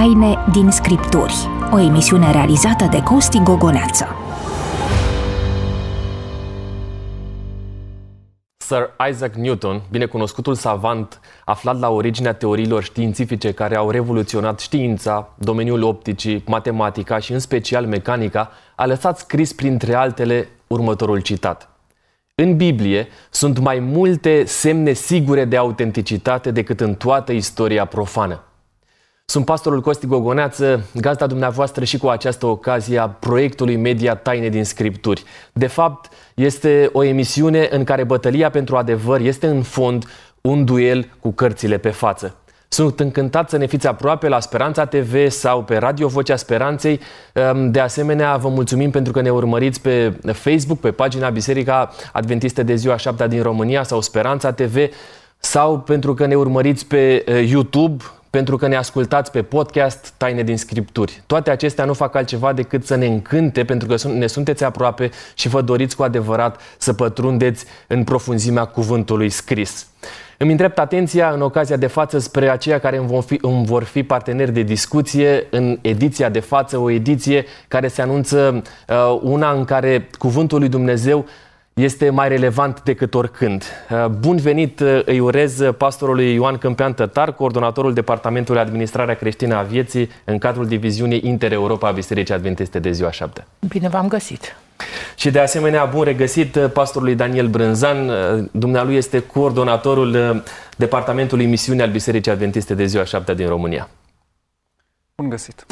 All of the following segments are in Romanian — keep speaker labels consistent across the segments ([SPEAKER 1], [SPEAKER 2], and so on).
[SPEAKER 1] Taine din Scripturi, o emisiune realizată de Costi Gogoneață.
[SPEAKER 2] Sir Isaac Newton, binecunoscutul savant aflat la originea teoriilor științifice care au revoluționat știința, domeniul opticii, matematica și în special mecanica, a lăsat scris printre altele următorul citat. În Biblie sunt mai multe semne sigure de autenticitate decât în toată istoria profană. Sunt pastorul Costi Gogoneață, gazda dumneavoastră și cu această ocazie a proiectului Media Taine din Scripturi. De fapt, este o emisiune în care bătălia pentru adevăr este în fond un duel cu cărțile pe față. Sunt încântat să ne fiți aproape la Speranța TV sau pe Radio Vocea Speranței. Ehm, de asemenea, vă mulțumim pentru că ne urmăriți pe Facebook, pe pagina Biserica Adventiste de Ziua 7 din România sau Speranța TV sau pentru că ne urmăriți pe eh, YouTube, pentru că ne ascultați pe podcast Taine din Scripturi. Toate acestea nu fac altceva decât să ne încânte pentru că ne sunteți aproape și vă doriți cu adevărat să pătrundeți în profunzimea cuvântului scris. Îmi îndrept atenția în ocazia de față spre aceia care îmi vor, fi, îmi vor fi parteneri de discuție în ediția de față, o ediție care se anunță uh, una în care cuvântul lui Dumnezeu este mai relevant decât oricând. Uh, bun venit uh, îi urez pastorului Ioan Câmpean Tătar, coordonatorul Departamentului Administrarea Creștină a Vieții în cadrul diviziunii Inter-Europa a Bisericii Adventiste de ziua 7.
[SPEAKER 3] Bine v-am găsit!
[SPEAKER 2] Și de asemenea, bun regăsit uh, pastorului Daniel Brânzan. Dumnealui este coordonatorul Departamentului Misiunii al Bisericii Adventiste de ziua 7 din România.
[SPEAKER 4] Bun găsit!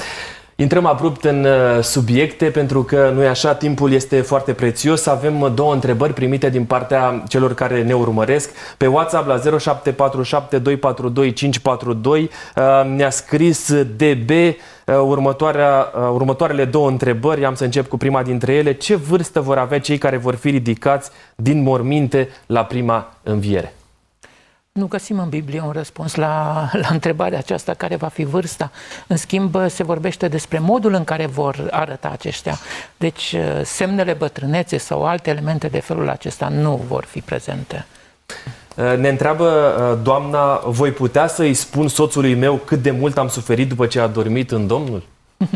[SPEAKER 2] Intrăm abrupt în uh, subiecte pentru că, nu așa, timpul este foarte prețios. Avem uh, două întrebări primite din partea celor care ne urmăresc. Pe WhatsApp la 0747 242 542 ne-a scris DB uh, următoarea, următoarele două întrebări. Am să încep cu prima dintre ele. Ce vârstă vor avea cei care vor fi ridicați din morminte la prima înviere?
[SPEAKER 3] Nu găsim în Biblie un răspuns la, la întrebarea aceasta care va fi vârsta. În schimb, se vorbește despre modul în care vor arăta aceștia. Deci, semnele bătrânețe sau alte elemente de felul acesta nu vor fi prezente.
[SPEAKER 2] Ne întreabă doamna, voi putea să-i spun soțului meu cât de mult am suferit după ce a dormit în Domnul?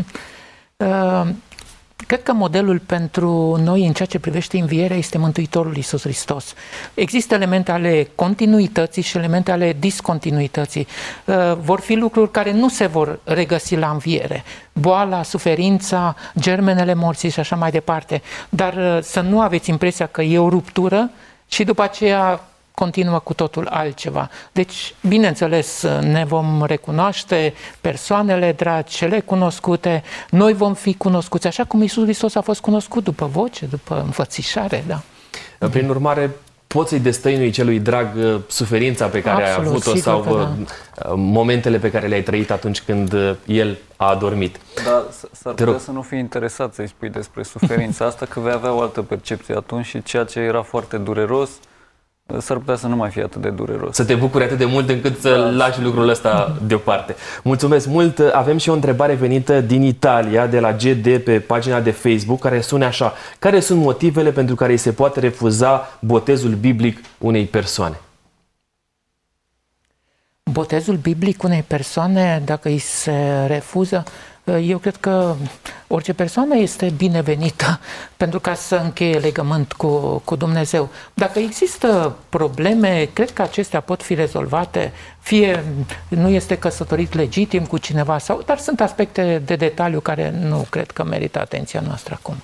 [SPEAKER 3] Cred că modelul pentru noi în ceea ce privește învierea este Mântuitorul Iisus Hristos. Există elemente ale continuității și elemente ale discontinuității. Uh, vor fi lucruri care nu se vor regăsi la înviere. Boala, suferința, germenele morții și așa mai departe. Dar uh, să nu aveți impresia că e o ruptură și după aceea continuă cu totul altceva. Deci, bineînțeles, ne vom recunoaște persoanele dragi, cele cunoscute, noi vom fi cunoscuți, așa cum Isus Hristos a fost cunoscut după voce, după înfățișare, da.
[SPEAKER 2] Prin urmare, poți să-i destăinui celui drag uh, suferința pe care Absolut, ai avut-o sau da. Uh, momentele pe care le-ai trăit atunci când uh, el a adormit.
[SPEAKER 4] Da, s-ar putea să nu fii interesat să-i spui despre suferința asta, că vei avea o altă percepție atunci și ceea ce era foarte dureros, s-ar putea să nu mai fie atât de dureros.
[SPEAKER 2] Să te bucuri atât de mult încât să da. lași lucrul ăsta deoparte. Mulțumesc mult! Avem și o întrebare venită din Italia, de la GD pe pagina de Facebook, care spune așa. Care sunt motivele pentru care îi se poate refuza botezul biblic unei persoane?
[SPEAKER 3] Botezul biblic unei persoane, dacă îi se refuză, eu cred că orice persoană este binevenită pentru ca să încheie legământ cu, cu Dumnezeu. Dacă există probleme, cred că acestea pot fi rezolvate, fie nu este căsătorit legitim cu cineva, sau, dar sunt aspecte de detaliu care nu cred că merită atenția noastră acum.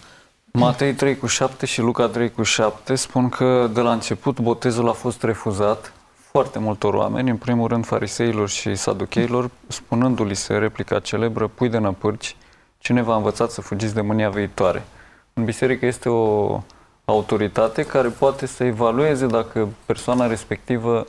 [SPEAKER 4] Matei 3 cu 7 și Luca 3 cu 7 spun că de la început botezul a fost refuzat foarte multor oameni, în primul rând fariseilor și saducheilor, spunându-li se replica celebră, pui de năpârci, cine v-a învățat să fugiți de mânia viitoare? În biserică este o autoritate care poate să evalueze dacă persoana respectivă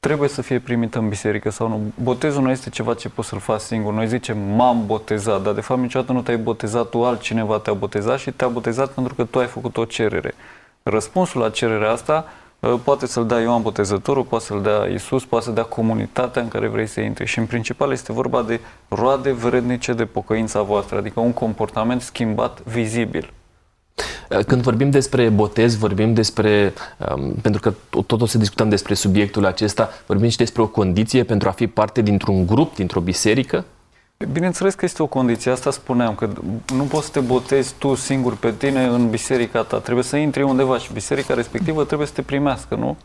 [SPEAKER 4] trebuie să fie primită în biserică sau nu. Botezul nu este ceva ce poți să-l faci singur. Noi zicem, m-am botezat, dar de fapt niciodată nu te-ai botezat tu, altcineva te-a botezat și te-a botezat pentru că tu ai făcut o cerere. Răspunsul la cererea asta Ă, poate să-l dea Ioan Botezătorul, poate să-l dea Isus, poate să dea comunitatea în care vrei să intri. Și în principal este vorba de roade vrednice de pocăința voastră, adică un comportament schimbat vizibil.
[SPEAKER 2] Ă, când vorbim despre botez, vorbim despre, um, pentru că tot o să discutăm despre subiectul acesta, vorbim și despre o condiție pentru a fi parte dintr-un grup, dintr-o biserică?
[SPEAKER 4] Bineînțeles că este o condiție, asta spuneam, că nu poți să te botezi tu singur pe tine în biserica ta, trebuie să intri undeva și biserica respectivă trebuie să te primească, nu?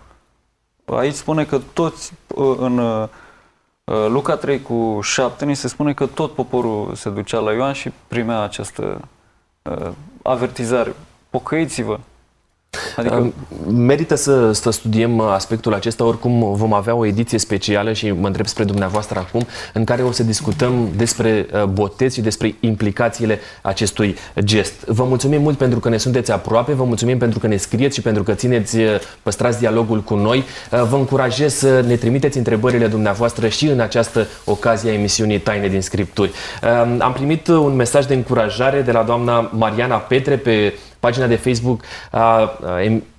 [SPEAKER 4] Aici spune că toți uh, în uh, Luca 3 cu 7 ni se spune că tot poporul se ducea la Ioan și primea această uh, avertizare. Pocăiți-vă,
[SPEAKER 2] Adică... Merită să, să studiem aspectul acesta, oricum vom avea o ediție specială și mă întreb spre dumneavoastră acum, în care o să discutăm despre uh, botez și despre implicațiile acestui gest. Vă mulțumim mult pentru că ne sunteți aproape, vă mulțumim pentru că ne scrieți și pentru că țineți, uh, păstrați dialogul cu noi. Uh, vă încurajez să ne trimiteți întrebările dumneavoastră și în această ocazie a emisiunii Taine din Scripturi. Am primit un mesaj de încurajare de la doamna Mariana Petre pe Pagina de Facebook a, a, a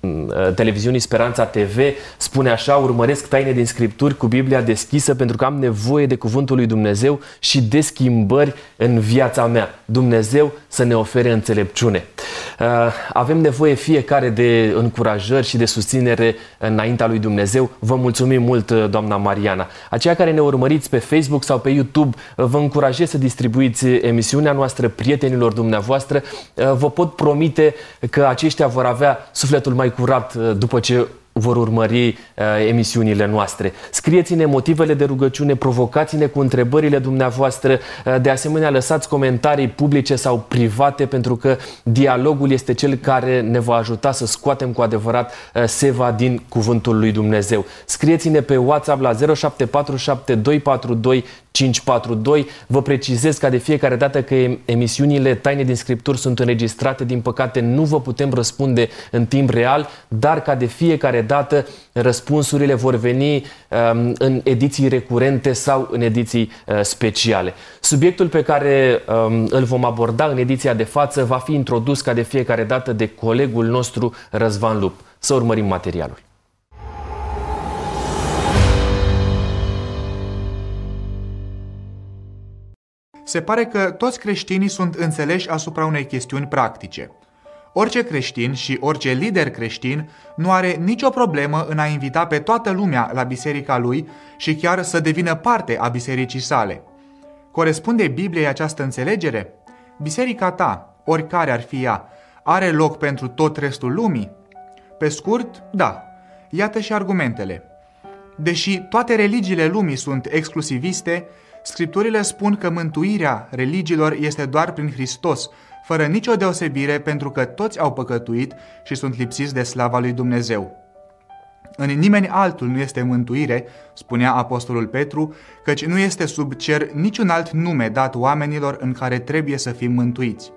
[SPEAKER 2] televiziunii Speranța TV spune așa, urmăresc taine din Scripturi cu Biblia deschisă pentru că am nevoie de Cuvântul lui Dumnezeu și de schimbări în viața mea. Dumnezeu să ne ofere înțelepciune. Avem nevoie fiecare de încurajări și de susținere înaintea lui Dumnezeu. Vă mulțumim mult, doamna Mariana. Aceia care ne urmăriți pe Facebook sau pe YouTube, vă încurajez să distribuiți emisiunea noastră prietenilor dumneavoastră. Vă pot promite că aceștia vor avea sufletul mai curat uh, după ce vor urmări uh, emisiunile noastre. Scrieți-ne motivele de rugăciune, provocați-ne cu întrebările dumneavoastră, uh, de asemenea lăsați comentarii publice sau private pentru că dialogul este cel care ne va ajuta să scoatem cu adevărat uh, seva din cuvântul lui Dumnezeu. Scrieți-ne pe WhatsApp la 0747 242 542. Vă precizez ca de fiecare dată că emisiunile Taine din Scripturi sunt înregistrate, din păcate nu vă putem răspunde în timp real, dar ca de fiecare dată răspunsurile vor veni um, în ediții recurente sau în ediții uh, speciale. Subiectul pe care um, îl vom aborda în ediția de față va fi introdus ca de fiecare dată de colegul nostru Răzvan Lup. Să urmărim materialul.
[SPEAKER 5] Se pare că toți creștinii sunt înțeleși asupra unei chestiuni practice. Orice creștin și orice lider creștin nu are nicio problemă în a invita pe toată lumea la biserica lui și chiar să devină parte a bisericii sale. Corespunde Bibliei această înțelegere? Biserica ta, oricare ar fi ea, are loc pentru tot restul lumii? Pe scurt, da. Iată și argumentele. Deși toate religiile lumii sunt exclusiviste, Scripturile spun că mântuirea religiilor este doar prin Hristos, fără nicio deosebire pentru că toți au păcătuit și sunt lipsiți de slava lui Dumnezeu. În nimeni altul nu este mântuire, spunea Apostolul Petru, căci nu este sub cer niciun alt nume dat oamenilor în care trebuie să fim mântuiți.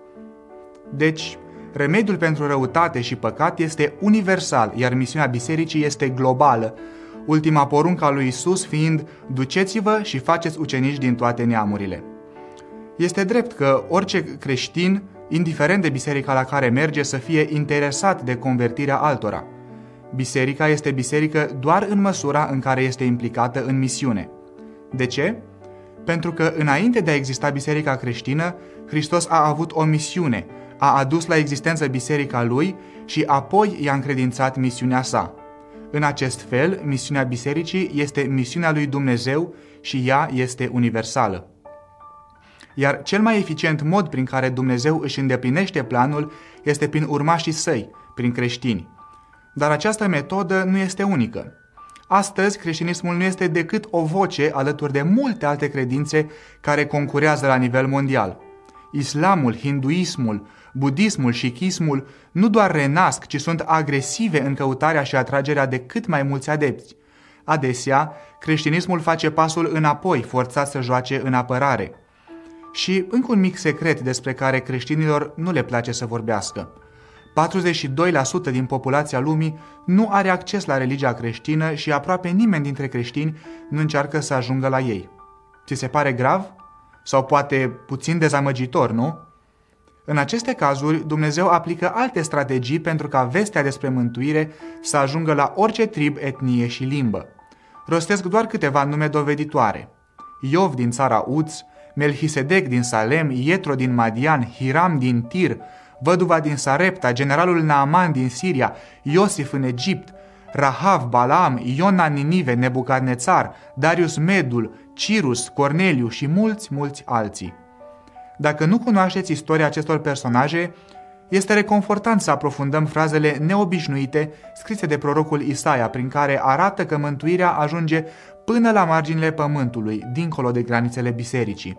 [SPEAKER 5] Deci, remediul pentru răutate și păcat este universal, iar misiunea bisericii este globală, ultima poruncă a lui Isus fiind Duceți-vă și faceți ucenici din toate neamurile. Este drept că orice creștin, indiferent de biserica la care merge, să fie interesat de convertirea altora. Biserica este biserică doar în măsura în care este implicată în misiune. De ce? Pentru că înainte de a exista biserica creștină, Hristos a avut o misiune, a adus la existență biserica lui și apoi i-a încredințat misiunea sa. În acest fel, misiunea bisericii este misiunea lui Dumnezeu și ea este universală. Iar cel mai eficient mod prin care Dumnezeu își îndeplinește planul este prin urmașii săi, prin creștini. Dar această metodă nu este unică. Astăzi, creștinismul nu este decât o voce alături de multe alte credințe care concurează la nivel mondial. Islamul, hinduismul, budismul și chismul nu doar renasc, ci sunt agresive în căutarea și atragerea de cât mai mulți adepți. Adesea, creștinismul face pasul înapoi, forțat să joace în apărare. Și încă un mic secret despre care creștinilor nu le place să vorbească. 42% din populația lumii nu are acces la religia creștină și aproape nimeni dintre creștini nu încearcă să ajungă la ei. Ți se pare grav? Sau poate puțin dezamăgitor, nu? În aceste cazuri, Dumnezeu aplică alte strategii pentru ca vestea despre mântuire să ajungă la orice trib, etnie și limbă. Rostesc doar câteva nume doveditoare. Iov din țara Uț, Melchisedec din Salem, Ietro din Madian, Hiram din Tir, văduva din Sarepta, generalul Naaman din Siria, Iosif în Egipt, Rahav, Balaam, Iona Ninive, Nebucadnețar, Darius Medul, Cirus, Corneliu și mulți, mulți alții. Dacă nu cunoașteți istoria acestor personaje, este reconfortant să aprofundăm frazele neobișnuite scrise de prorocul Isaia, prin care arată că mântuirea ajunge până la marginile pământului, dincolo de granițele bisericii.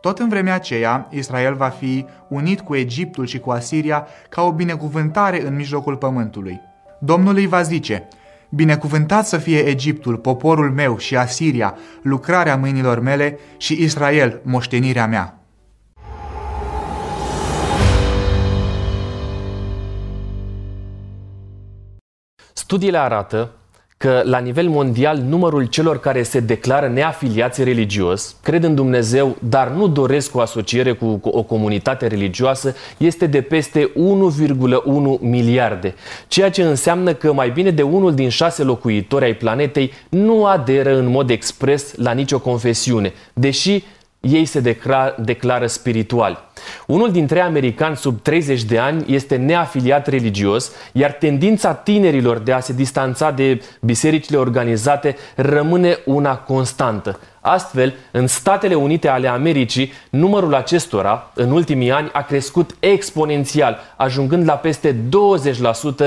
[SPEAKER 5] Tot în vremea aceea, Israel va fi unit cu Egiptul și cu Asiria ca o binecuvântare în mijlocul pământului. Domnul îi va zice, Binecuvântat să fie Egiptul, poporul meu și Asiria, lucrarea mâinilor mele și Israel, moștenirea mea.
[SPEAKER 2] Studiile arată că la nivel mondial numărul celor care se declară neafiliați religios, cred în Dumnezeu, dar nu doresc o asociere cu o comunitate religioasă, este de peste 1,1 miliarde, ceea ce înseamnă că mai bine de unul din șase locuitori ai planetei nu aderă în mod expres la nicio confesiune, deși ei se declară, declară spirituali. Unul dintre americani sub 30 de ani este neafiliat religios, iar tendința tinerilor de a se distanța de bisericile organizate rămâne una constantă. Astfel, în Statele Unite ale Americii, numărul acestora în ultimii ani a crescut exponențial, ajungând la peste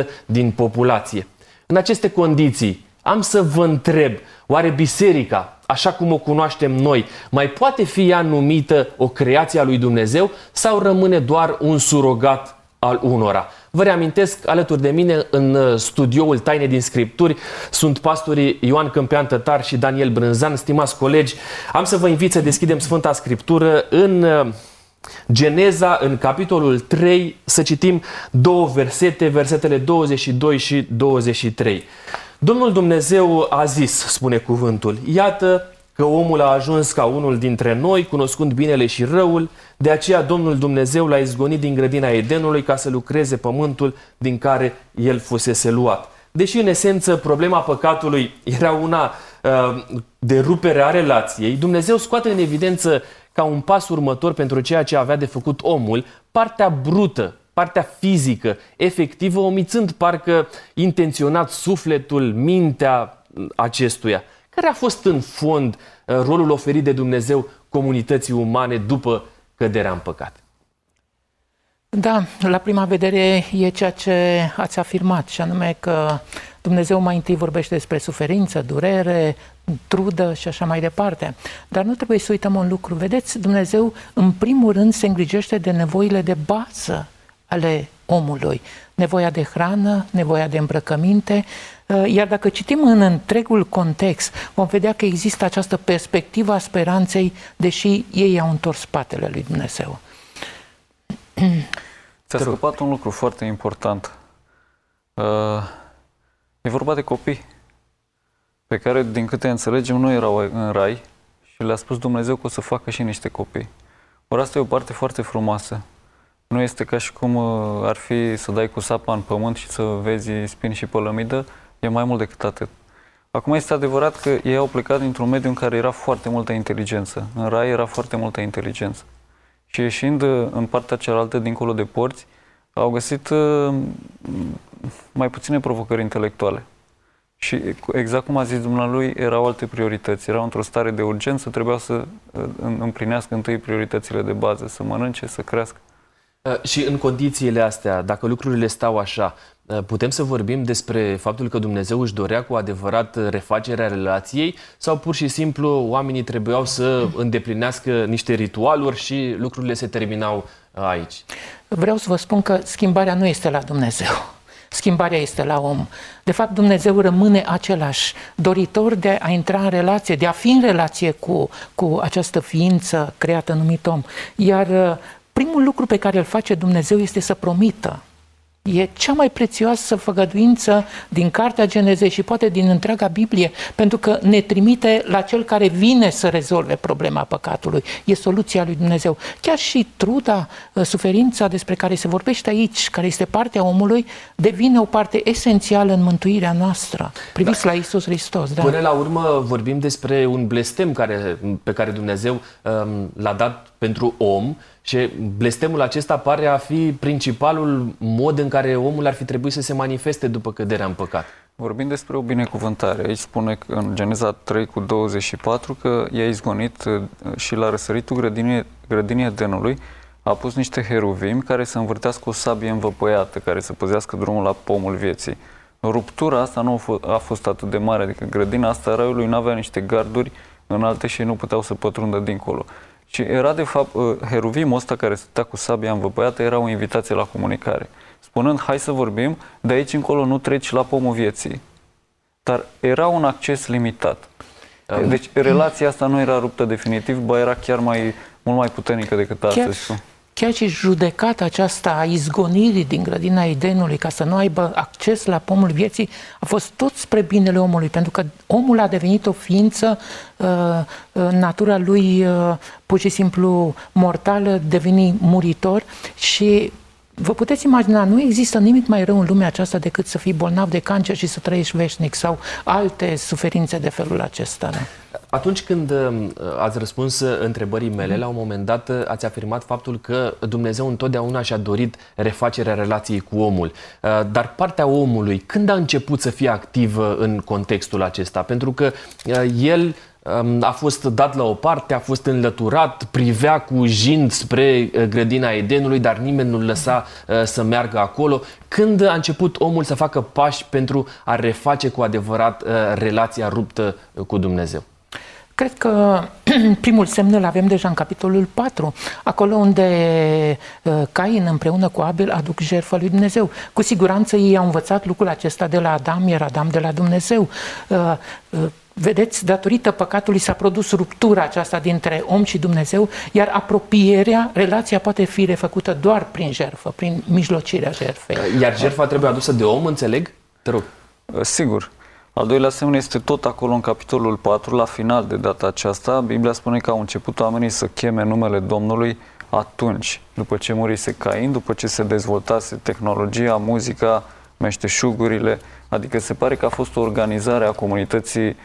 [SPEAKER 2] 20% din populație. În aceste condiții, am să vă întreb, oare biserica, așa cum o cunoaștem noi, mai poate fi ea numită o creație a lui Dumnezeu sau rămâne doar un surogat al unora? Vă reamintesc, alături de mine în uh, studioul Taine din Scripturi sunt pastorii Ioan Câmpean Tătar și Daniel Brânzan. Stimați colegi, am să vă invit să deschidem Sfânta Scriptură în uh, Geneza, în capitolul 3, să citim două versete, versetele 22 și 23. Domnul Dumnezeu a zis, spune cuvântul, iată că omul a ajuns ca unul dintre noi, cunoscând binele și răul, de aceea Domnul Dumnezeu l-a izgonit din grădina Edenului ca să lucreze pământul din care el fusese luat. Deși în esență problema păcatului era una uh, de rupere a relației, Dumnezeu scoate în evidență ca un pas următor pentru ceea ce avea de făcut omul, partea brută partea fizică, efectivă, omițând parcă intenționat sufletul, mintea acestuia. Care a fost în fond uh, rolul oferit de Dumnezeu comunității umane după căderea în păcat?
[SPEAKER 3] Da, la prima vedere e ceea ce ați afirmat, și anume că Dumnezeu mai întâi vorbește despre suferință, durere, trudă și așa mai departe. Dar nu trebuie să uităm un lucru. Vedeți, Dumnezeu în primul rând se îngrijește de nevoile de bază ale omului. Nevoia de hrană, nevoia de îmbrăcăminte, uh, iar dacă citim în întregul context, vom vedea că există această perspectivă a speranței, deși ei au întors spatele lui Dumnezeu.
[SPEAKER 4] Ți-a scăpat un lucru foarte important. Uh, e vorba de copii pe care, din câte înțelegem, nu erau în rai și le-a spus Dumnezeu că o să facă și niște copii. Ori asta e o parte foarte frumoasă. Nu este ca și cum uh, ar fi să dai cu sapa în pământ și să vezi spin și pălămidă, e mai mult decât atât. Acum este adevărat că ei au plecat dintr-un mediu în care era foarte multă inteligență. În rai era foarte multă inteligență. Și ieșind uh, în partea cealaltă, dincolo de porți, au găsit uh, mai puține provocări intelectuale. Și exact cum a zis dumnealui, erau alte priorități. Erau într-o stare de urgență, trebuiau să împlinească întâi prioritățile de bază, să mănânce, să crească.
[SPEAKER 2] Uh, și în condițiile astea, dacă lucrurile stau așa, uh, putem să vorbim despre faptul că Dumnezeu își dorea cu adevărat refacerea relației sau pur și simplu oamenii trebuiau să îndeplinească niște ritualuri și lucrurile se terminau uh, aici?
[SPEAKER 3] Vreau să vă spun că schimbarea nu este la Dumnezeu. Schimbarea este la om. De fapt, Dumnezeu rămâne același, doritor de a intra în relație, de a fi în relație cu, cu această ființă creată numit om. Iar primul lucru pe care îl face Dumnezeu este să promită. E cea mai prețioasă făgăduință din Cartea Genezei și poate din întreaga Biblie, pentru că ne trimite la cel care vine să rezolve problema păcatului. E soluția lui Dumnezeu. Chiar și truda, ă, suferința despre care se vorbește aici, care este partea omului, devine o parte esențială în mântuirea noastră. Priviți da. la Isus Hristos. Da.
[SPEAKER 2] Până la urmă vorbim despre un blestem care, pe care Dumnezeu um, l-a dat pentru om și blestemul acesta pare a fi principalul mod în care omul ar fi trebuit să se manifeste după căderea în păcat.
[SPEAKER 4] Vorbim despre o binecuvântare. Aici spune că în Geneza 3 cu 24 că i-a izgonit uh, și la răsăritul grădinii, grădinii Edenului a pus niște heruvimi care să învârtească o sabie învăpăiată, care să păzească drumul la pomul vieții. Ruptura asta nu a fost atât de mare, adică grădina asta raiului nu avea niște garduri înalte și nu puteau să pătrundă dincolo. Și era de fapt, uh, heruvimul ăsta care stătea cu sabia învăpăiată era o invitație la comunicare. Spunând, hai să vorbim, de aici încolo nu treci la pomul vieții. Dar era un acces limitat. Deci relația asta nu era ruptă definitiv, ba era chiar mai mult mai puternică decât astăzi. Chiar,
[SPEAKER 3] chiar și judecata aceasta a izgonirii din grădina Edenului ca să nu aibă acces la pomul vieții a fost tot spre binele omului, pentru că omul a devenit o ființă, uh, uh, natura lui uh, pur și simplu mortală, deveni muritor și Vă puteți imagina, nu există nimic mai rău în lumea aceasta decât să fii bolnav de cancer și să trăiești veșnic sau alte suferințe de felul acesta. Da?
[SPEAKER 2] Atunci când uh, ați răspuns întrebării mele, la un moment dat uh, ați afirmat faptul că Dumnezeu întotdeauna și-a dorit refacerea relației cu omul. Uh, dar partea omului, când a început să fie activă în contextul acesta? Pentru că el a fost dat la o parte, a fost înlăturat, privea cu jind spre uh, grădina Edenului, dar nimeni nu-l lăsa uh, să meargă acolo. Când a început omul să facă pași pentru a reface cu adevărat uh, relația ruptă cu Dumnezeu?
[SPEAKER 3] Cred că primul semn îl avem deja în capitolul 4, acolo unde Cain împreună cu Abel aduc jertfă lui Dumnezeu. Cu siguranță ei au învățat lucrul acesta de la Adam, iar Adam de la Dumnezeu Vedeți, datorită păcatului s-a produs ruptura aceasta dintre om și Dumnezeu, iar apropierea, relația poate fi refăcută doar prin jertfă, prin mijlocirea jertfei.
[SPEAKER 2] Iar jertfa trebuie adusă de om, înțeleg? Te rog.
[SPEAKER 4] Uh, sigur. Al doilea semn este tot acolo în capitolul 4, la final de data aceasta. Biblia spune că au început oamenii să cheme numele Domnului atunci, după ce murise Cain, după ce se dezvoltase tehnologia, muzica, meșteșugurile, adică se pare că a fost o organizare a comunității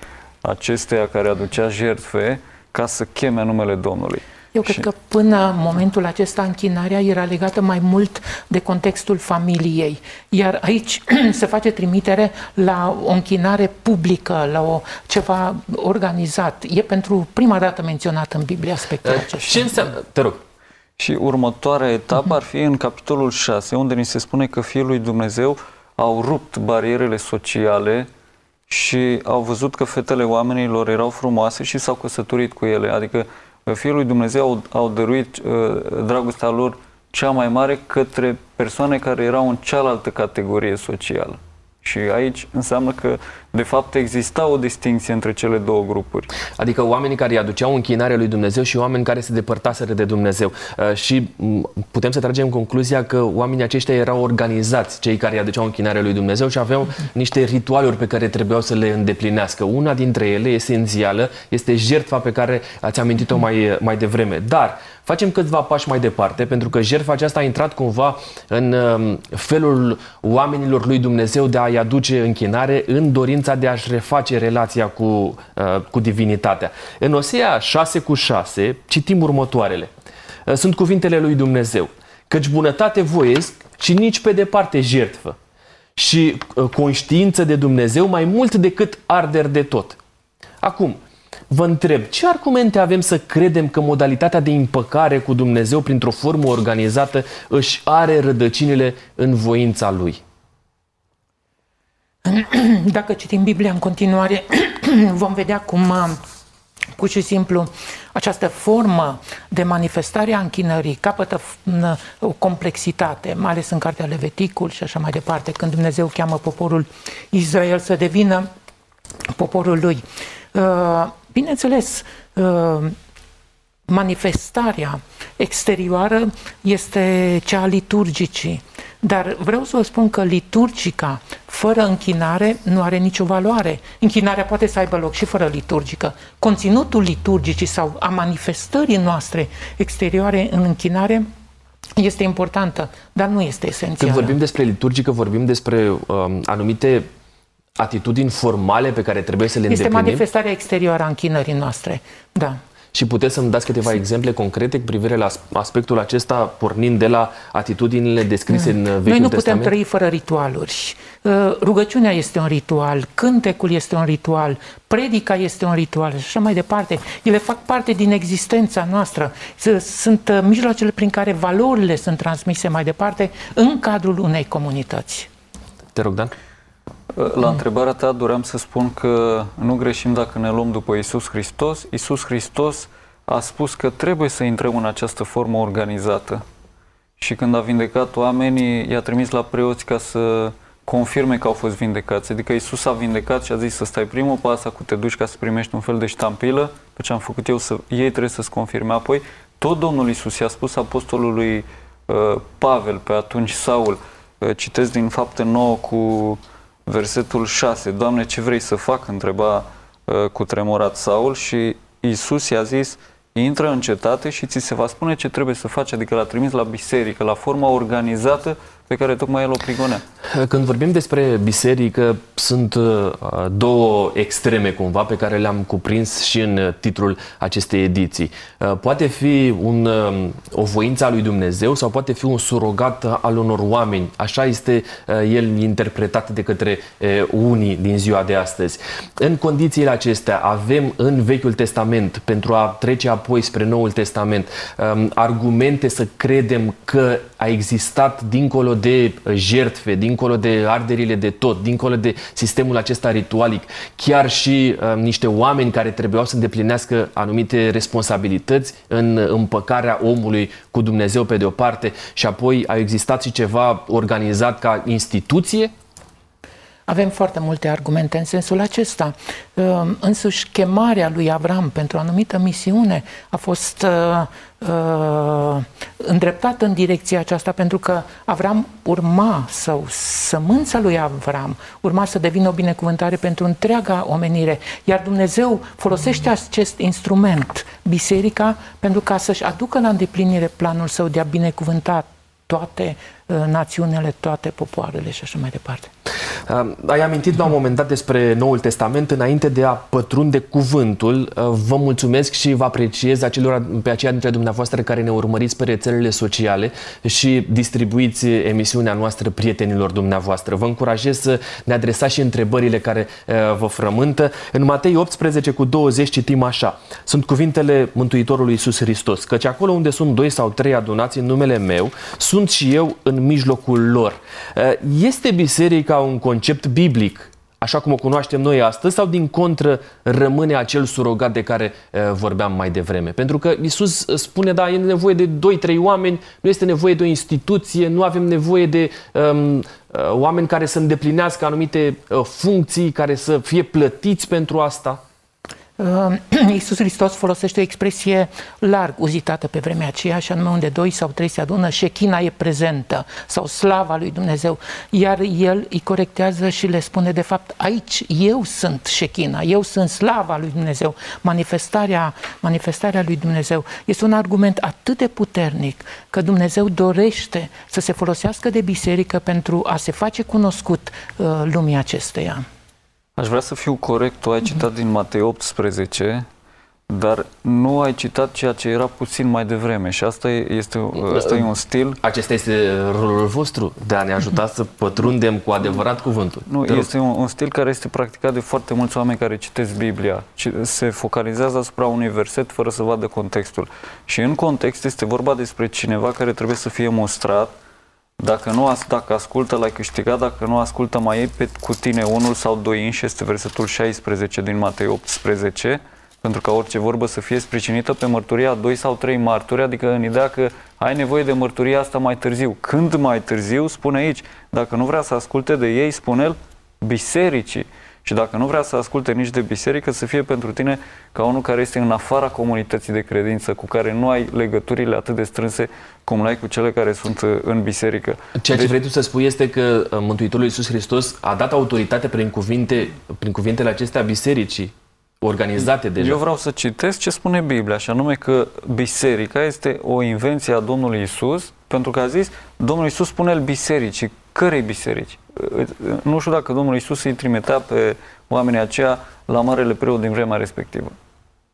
[SPEAKER 4] acesteia care aducea jertfe ca să cheme numele Domnului.
[SPEAKER 3] Eu cred și... că până în momentul acesta închinarea era legată mai mult de contextul familiei. Iar aici se face trimitere la o închinare publică, la o ceva organizat. E pentru prima dată menționat în Biblie aspectul uh, acesta.
[SPEAKER 2] Ce înseamnă? Te rog.
[SPEAKER 4] Și următoarea etapă ar fi în capitolul 6, unde ni se spune că Fiul lui Dumnezeu au rupt barierele sociale și au văzut că fetele oamenilor erau frumoase și s-au căsătorit cu ele. Adică uh, Fiul lui Dumnezeu au, au dăruit uh, dragostea lor cea mai mare către persoane care erau în cealaltă categorie socială. Și aici înseamnă că, de fapt, exista o distinție între cele două grupuri.
[SPEAKER 2] Adică oamenii care îi aduceau închinarea lui Dumnezeu și oameni care se depărtaseră de Dumnezeu. Uh, și putem să tragem concluzia că oamenii aceștia erau organizați, cei care îi aduceau închinarea lui Dumnezeu și aveau niște ritualuri pe care trebuiau să le îndeplinească. Una dintre ele, esențială, este jertfa pe care ați amintit-o mai, mai devreme. Dar Facem câțiva pași mai departe, pentru că jertfa aceasta a intrat cumva în um, felul oamenilor lui Dumnezeu de a-i aduce închinare în dorința de a-și reface relația cu, uh, cu divinitatea. În Osea 6 cu 6 citim următoarele. Uh, sunt cuvintele lui Dumnezeu. Căci bunătate voiesc și nici pe departe jertfă și uh, conștiință de Dumnezeu mai mult decât arder de tot. Acum, Vă întreb, ce argumente avem să credem că modalitatea de împăcare cu Dumnezeu printr-o formă organizată își are rădăcinile în voința Lui?
[SPEAKER 3] Dacă citim Biblia în continuare, vom vedea cum pur și simplu această formă de manifestare a închinării capătă o complexitate, mai ales în cartea Leviticul și așa mai departe, când Dumnezeu cheamă poporul Israel să devină poporul lui. Uh, bineînțeles, uh, manifestarea exterioară este cea a liturgicii, dar vreau să vă spun că liturgica fără închinare nu are nicio valoare. Închinarea poate să aibă loc și fără liturgică. Conținutul liturgicii sau a manifestării noastre exterioare în închinare este importantă, dar nu este esențială.
[SPEAKER 2] Când vorbim despre liturgică, vorbim despre um, anumite atitudini formale pe care trebuie să le
[SPEAKER 3] este
[SPEAKER 2] îndeplinim?
[SPEAKER 3] Este manifestarea exterioară a închinării noastre, da.
[SPEAKER 2] Și puteți să-mi dați câteva exemple concrete cu privire la aspectul acesta, pornind de la atitudinile descrise în Vechiul
[SPEAKER 3] Noi nu putem
[SPEAKER 2] Testament?
[SPEAKER 3] trăi fără ritualuri. Uh, Rugăciunea este un ritual, cântecul este un ritual, predica este un ritual și așa mai departe. Ele fac parte din existența noastră. S- Sunt uh, mijloacele prin care valorile sunt transmise mai departe în cadrul unei comunități.
[SPEAKER 2] Te rog, Dan.
[SPEAKER 4] La întrebarea ta doream să spun că nu greșim dacă ne luăm după Isus Hristos. Isus Hristos a spus că trebuie să intrăm în această formă organizată. Și când a vindecat oamenii, i-a trimis la preoți ca să confirme că au fost vindecați. Adică Isus a vindecat și a zis să stai primul pas, cu te duci ca să primești un fel de ștampilă, pe ce am făcut eu, să, ei trebuie să-ți confirme. Apoi, tot Domnul Isus i-a spus apostolului uh, Pavel, pe atunci Saul, uh, citesc din fapte 9 cu versetul 6, Doamne, ce vrei să fac? întreba uh, cu tremurat Saul și Isus i-a zis, intră în cetate și ți se va spune ce trebuie să faci, adică l-a trimis la biserică, la forma organizată pe care tocmai el o prigonea.
[SPEAKER 2] Când vorbim despre biserică, sunt uh, două extreme cumva pe care le-am cuprins și în uh, titlul acestei ediții. Uh, Poate fi un, um, o voință a lui Dumnezeu sau poate fi un surogat al unor oameni. Așa este el interpretat de către unii din ziua de astăzi. În condițiile acestea avem în Vechiul Testament, pentru a trece apoi spre Noul Testament, um, argumente să credem că a existat dincolo de jertfe, dincolo de arderile de tot, dincolo de sistemul acesta ritualic, chiar și uh, niște oameni care trebuiau să îndeplinească anumite responsabilități în împăcarea omului cu Dumnezeu pe de o parte și apoi a existat și ceva organizat ca instituție
[SPEAKER 3] Avem foarte multe argumente în sensul acesta. Uh, Însuși, chemarea lui Avram pentru o anumită misiune a fost uh, uh, îndreptată în direcția aceasta pentru că Avram urma sau sămânța lui Avram urma să devină o binecuvântare pentru întreaga omenire. Iar Dumnezeu folosește acest instrument, biserica, pentru ca să-și aducă la îndeplinire planul său de a binecuvânta toate uh, națiunile, toate popoarele și așa mai departe.
[SPEAKER 2] Uh, ai amintit la un moment dat despre Noul Testament. Înainte de a pătrunde cuvântul, uh, vă mulțumesc și vă apreciez acelora, pe aceia dintre dumneavoastră care ne urmăriți pe rețelele sociale și distribuiți emisiunea noastră prietenilor dumneavoastră. Vă încurajez să ne adresați și întrebările care uh, vă frământă. În Matei 18 cu 20 citim așa. Sunt cuvintele Mântuitorului Iisus Hristos, căci acolo unde sunt doi sau trei adunați în numele meu, sunt și eu în mijlocul lor. Este biserica un concept biblic, așa cum o cunoaștem noi astăzi, sau din contră rămâne acel surogat de care uh, vorbeam mai devreme? Pentru că Isus spune, da, e nevoie de 2-3 oameni, nu este nevoie de o instituție, nu avem nevoie de um, uh, oameni care să îndeplinească anumite uh, funcții, care să fie plătiți pentru asta.
[SPEAKER 3] Uh, Iisus Hristos folosește o expresie larg uzitată pe vremea aceea, și anume unde doi sau trei se adună, șechina e prezentă sau slava lui Dumnezeu. Iar el îi corectează și le spune, de fapt, aici eu sunt șechina, eu sunt slava lui Dumnezeu, manifestarea, manifestarea lui Dumnezeu. Este un argument atât de puternic că Dumnezeu dorește să se folosească de biserică pentru a se face cunoscut uh, lumii acesteia.
[SPEAKER 4] Aș vrea să fiu corect, tu ai citat din Matei 18, dar nu ai citat ceea ce era puțin mai devreme și asta este, asta e un stil...
[SPEAKER 2] Acesta este rolul vostru de a ne ajuta să pătrundem cu adevărat cuvântul.
[SPEAKER 4] Nu, este un, un stil care este practicat de foarte mulți oameni care citesc Biblia. Se focalizează asupra unui verset fără să vadă contextul. Și în context este vorba despre cineva care trebuie să fie mostrat dacă nu dacă ascultă, l-ai câștigat, dacă nu ascultă, mai iei pe, cu tine unul sau doi inși, este versetul 16 din Matei 18, pentru ca orice vorbă să fie sprijinită pe mărturia doi sau trei marturi, adică în ideea că ai nevoie de mărturia asta mai târziu. Când mai târziu, spune aici, dacă nu vrea să asculte de ei, spune el, bisericii. Și dacă nu vrea să asculte nici de biserică, să fie pentru tine ca unul care este în afara comunității de credință, cu care nu ai legăturile atât de strânse cum le ai cu cele care sunt uh, în biserică.
[SPEAKER 2] Ceea ce deci... vrei tu să spui este că uh, Mântuitorul Iisus Hristos a dat autoritate prin, cuvinte, prin cuvintele acestea bisericii organizate deja.
[SPEAKER 4] Eu vreau să citesc ce spune Biblia, și anume că biserica este o invenție a Domnului Isus, pentru că a zis, Domnul Isus spune el bisericii. Cărei biserici? Nu știu dacă Domnul Isus îi trimitea pe oamenii aceia la marele preot din vremea respectivă.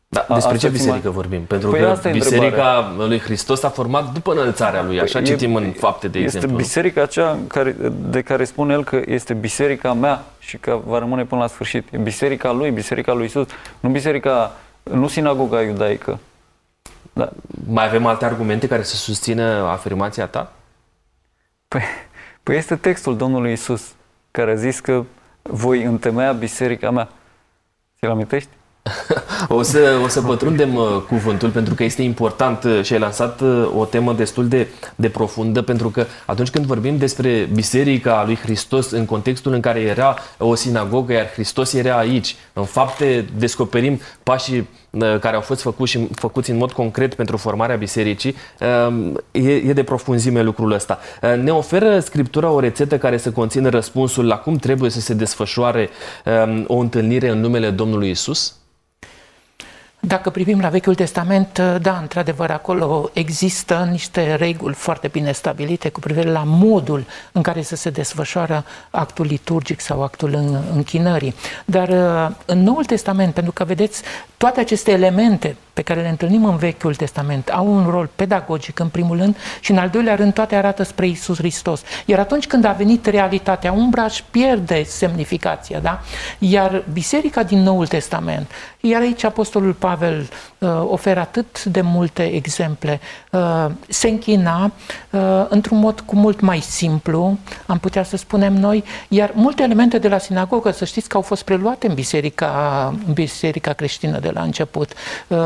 [SPEAKER 2] Da,
[SPEAKER 4] A-
[SPEAKER 2] despre ce
[SPEAKER 4] asta ți
[SPEAKER 2] biserică
[SPEAKER 4] mai-
[SPEAKER 2] vorbim? Pentru
[SPEAKER 4] Păi
[SPEAKER 2] că
[SPEAKER 4] asta e
[SPEAKER 2] biserica
[SPEAKER 4] întrebarea.
[SPEAKER 2] lui Hristos a format după înălțarea lui, așa
[SPEAKER 4] Păi
[SPEAKER 2] citim
[SPEAKER 4] e-
[SPEAKER 2] în fapte, de
[SPEAKER 4] este
[SPEAKER 2] exemplu.
[SPEAKER 4] biserica aceea care, de care spune el că este biserica mea și că va rămâne până la sfârșit. E biserica lui, biserica lui Isus, nu biserica, nu sinagoga iudaică. Da.
[SPEAKER 2] Mai avem alte argumente care să susțină afirmația ta?
[SPEAKER 4] Păi, păi este textul Domnului Isus care a zis că voi întemeia biserica mea. Ți-l amintești?
[SPEAKER 2] O să, o să pătrundem uh, cuvântul pentru că este important uh, și ai lansat uh, o temă destul de, de profundă pentru că atunci când vorbim despre Biserica lui Hristos în contextul în care era o sinagogă, iar Hristos era aici, în fapte descoperim pașii uh, care au fost făcuți, și, făcuți în mod concret pentru formarea bisericii, uh, e, e de profunzime lucrul ăsta. Uh, Ne oferă Scriptura o rețetă care să conțină răspunsul la cum trebuie să se desfășoare um, o întâlnire în numele Domnului Isus?
[SPEAKER 3] Dacă privim la Vechiul Testament, da, într-adevăr, acolo există niște reguli foarte bine stabilite cu privire la modul în care să se desfășoară actul liturgic sau actul în- închinării. Dar uh, în Noul Testament, pentru că vedeți, toate aceste elemente pe care le întâlnim în Vechiul Testament au un rol pedagogic în primul rând și în al doilea rând toate arată spre Isus Hristos. Iar atunci când a venit realitatea, umbra își pierde semnificația, da? Iar biserica din Noul Testament, iar aici Apostolul Pavel uh, oferă atât de multe exemple, uh, se închina uh, într-un mod cu mult mai simplu, am putea să spunem noi, iar multe elemente de la sinagogă, să știți că au fost preluate în biserica, în biserica creștină de la început. Uh,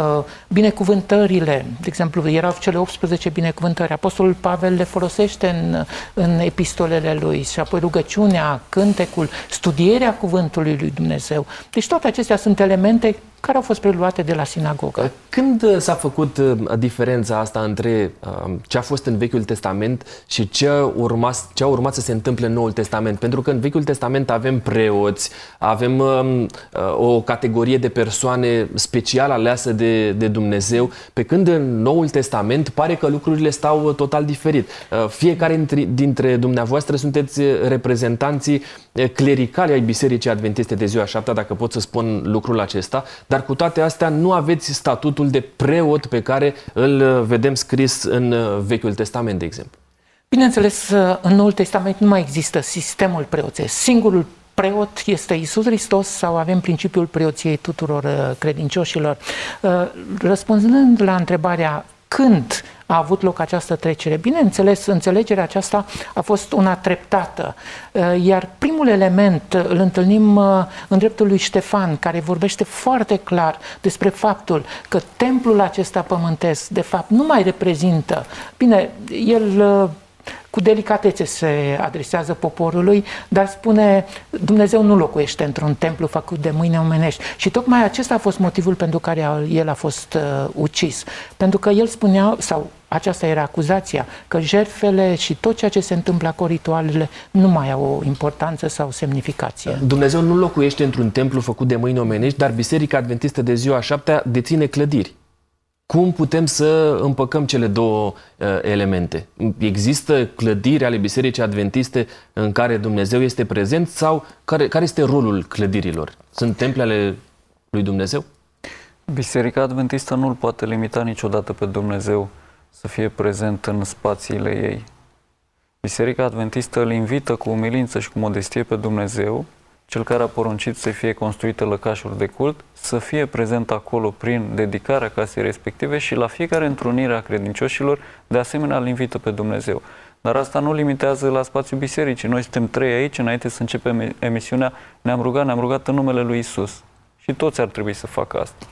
[SPEAKER 3] binecuvântările, de exemplu, erau cele 18 binecuvântări. Apostolul Pavel le folosește în, în epistolele lui și apoi rugăciunea, cântecul, studierea cuvântului lui Dumnezeu. Deci toate acestea sunt elemente care au fost preluate de la sinagogă.
[SPEAKER 2] Când uh, s-a făcut uh, diferența asta între uh, ce a fost în Vechiul Testament și ce a, urmat, ce a urmat să se întâmple în Noul Testament? Pentru că în Vechiul Testament avem preoți, avem um, uh, o categorie de persoane special aleasă de, de Dumnezeu, pe când în Noul Testament pare că lucrurile stau uh, total diferit. Uh, Fiecare dintre, dintre dumneavoastră sunteți uh, reprezentanții uh, clericali ai Bisericii Adventiste de ziua șaptea, dacă pot să spun lucrul acesta, dar cu toate astea nu aveți statutul de preot pe care îl uh, vedem scris în uh, Vechiul Testament, de exemplu.
[SPEAKER 3] Bineînțeles, în Noul Testament nu mai există sistemul preoțesc. Singurul preot este Isus Hristos sau avem principiul preoției tuturor uh, credincioșilor. Uh, Răspunzând la întrebarea când a avut loc această trecere. Bineînțeles, înțelegerea aceasta a fost una treptată, Uh, iar primul element uh, îl întâlnim uh, în dreptul lui Ștefan, care vorbește foarte clar despre faptul că templul acesta pământesc, de fapt, nu mai reprezintă, bine, el uh, cu delicatețe se adresează poporului, dar spune Dumnezeu nu locuiește într-un templu făcut de mâini omenești. Și tocmai acesta a fost motivul pentru care a- el a fost uh, ucis. Pentru că el spunea, sau aceasta era acuzația, că jertfele și tot ceea ce se întâmplă cu ritualele nu mai au o importanță sau semnificație.
[SPEAKER 2] Dumnezeu nu locuiește într-un templu făcut de mâini omenești, dar Biserica Adventistă de ziua șaptea deține clădiri. Cum putem să împăcăm cele două uh, elemente? Există clădiri ale Bisericii Adventiste în care Dumnezeu este prezent sau care, care este rolul clădirilor? Sunt temple ale lui Dumnezeu?
[SPEAKER 4] Biserica Adventistă nu îl poate limita niciodată pe Dumnezeu să fie prezent în spațiile ei. Biserica Adventistă îl invită cu umilință și cu modestie pe Dumnezeu, cel care a poruncit să fie construite lăcașuri de cult, să fie prezent acolo prin dedicarea casei respective și la fiecare întrunire a credincioșilor, de asemenea îl invită pe Dumnezeu. Dar asta nu limitează la spațiul bisericii. Noi suntem trei aici, înainte să începem emisiunea, ne-am rugat, ne-am rugat în numele lui Isus. Și toți ar trebui să facă asta.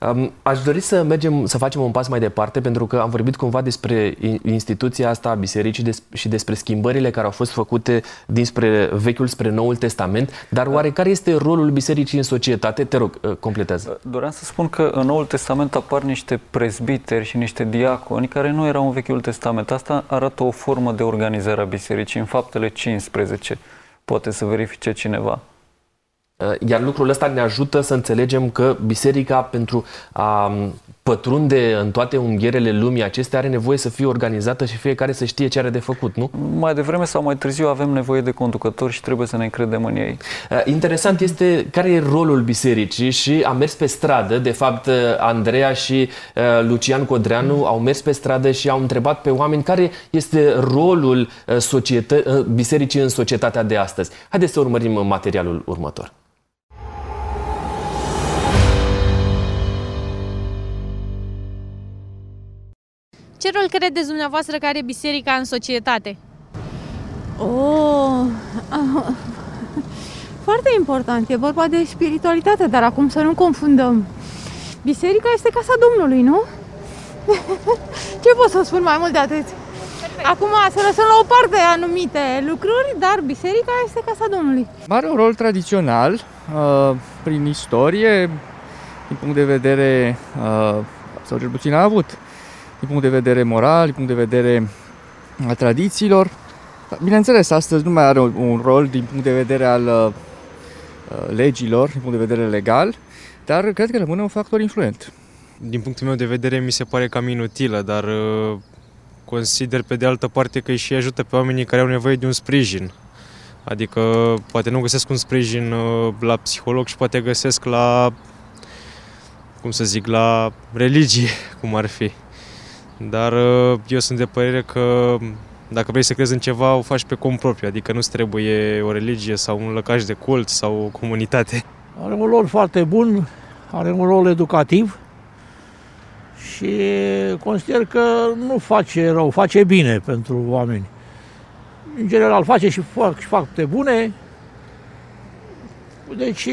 [SPEAKER 2] Um, Aș dori să mergem, să facem un pas mai departe, pentru că am vorbit cumva despre in- instituția asta a bisericii des- și despre schimbările care au fost făcute dinspre Vechiul spre Noul Testament, dar oare care este rolul bisericii în societate? Te rog, uh, completează.
[SPEAKER 4] Doream să spun că în Noul Testament apar niște prezbiteri și niște diaconi care nu erau în Vechiul Testament. Asta arată o formă de organizare a bisericii în faptele 15. Poate să verifice cineva.
[SPEAKER 2] Iar lucrul ăsta ne ajută să înțelegem că biserica pentru a pătrunde în toate unghierele lumii acestea are nevoie să fie organizată și fiecare să știe ce are de făcut, nu?
[SPEAKER 4] Mai devreme sau mai târziu avem nevoie de conducători și trebuie să ne încredem în ei.
[SPEAKER 2] Uh, interesant este care e rolul bisericii și am mers pe stradă, de fapt uh, Andreea și uh, Lucian Codreanu au mers pe stradă și au întrebat pe oameni care este rolul societă- bisericii în societatea de astăzi. Haideți să urmărim materialul următor.
[SPEAKER 6] Ce rol credeți dumneavoastră că are biserica în societate?
[SPEAKER 7] Oh, foarte important. E vorba de spiritualitate, dar acum să nu confundăm. Biserica este casa Domnului, nu? Ce pot să spun mai mult de atât? Acum să lăsăm la o parte anumite lucruri, dar biserica este casa Domnului.
[SPEAKER 8] Are un rol tradițional, uh, prin istorie, din punct de vedere, uh, sau cel puțin a avut din punct de vedere moral, din punct de vedere al tradițiilor. Bineînțeles, astăzi nu mai are un rol din punct de vedere al uh, legilor, din punct de vedere legal, dar cred că rămâne un factor influent.
[SPEAKER 9] Din punctul meu de vedere, mi se pare cam inutilă, dar uh, consider pe de altă parte că îi și ajută pe oamenii care au nevoie de un sprijin. Adică poate nu găsesc un sprijin uh, la psiholog și poate găsesc la, cum să zic, la religie, cum ar fi. Dar uh, eu sunt de părere că dacă vrei să crezi în ceva, o faci pe cont propriu, adică nu trebuie o religie sau un lăcaș de cult sau o comunitate.
[SPEAKER 10] Are un rol foarte bun, are un rol educativ și consider că nu face rău, face bine pentru oameni. În general face și fac și fapte bune, deci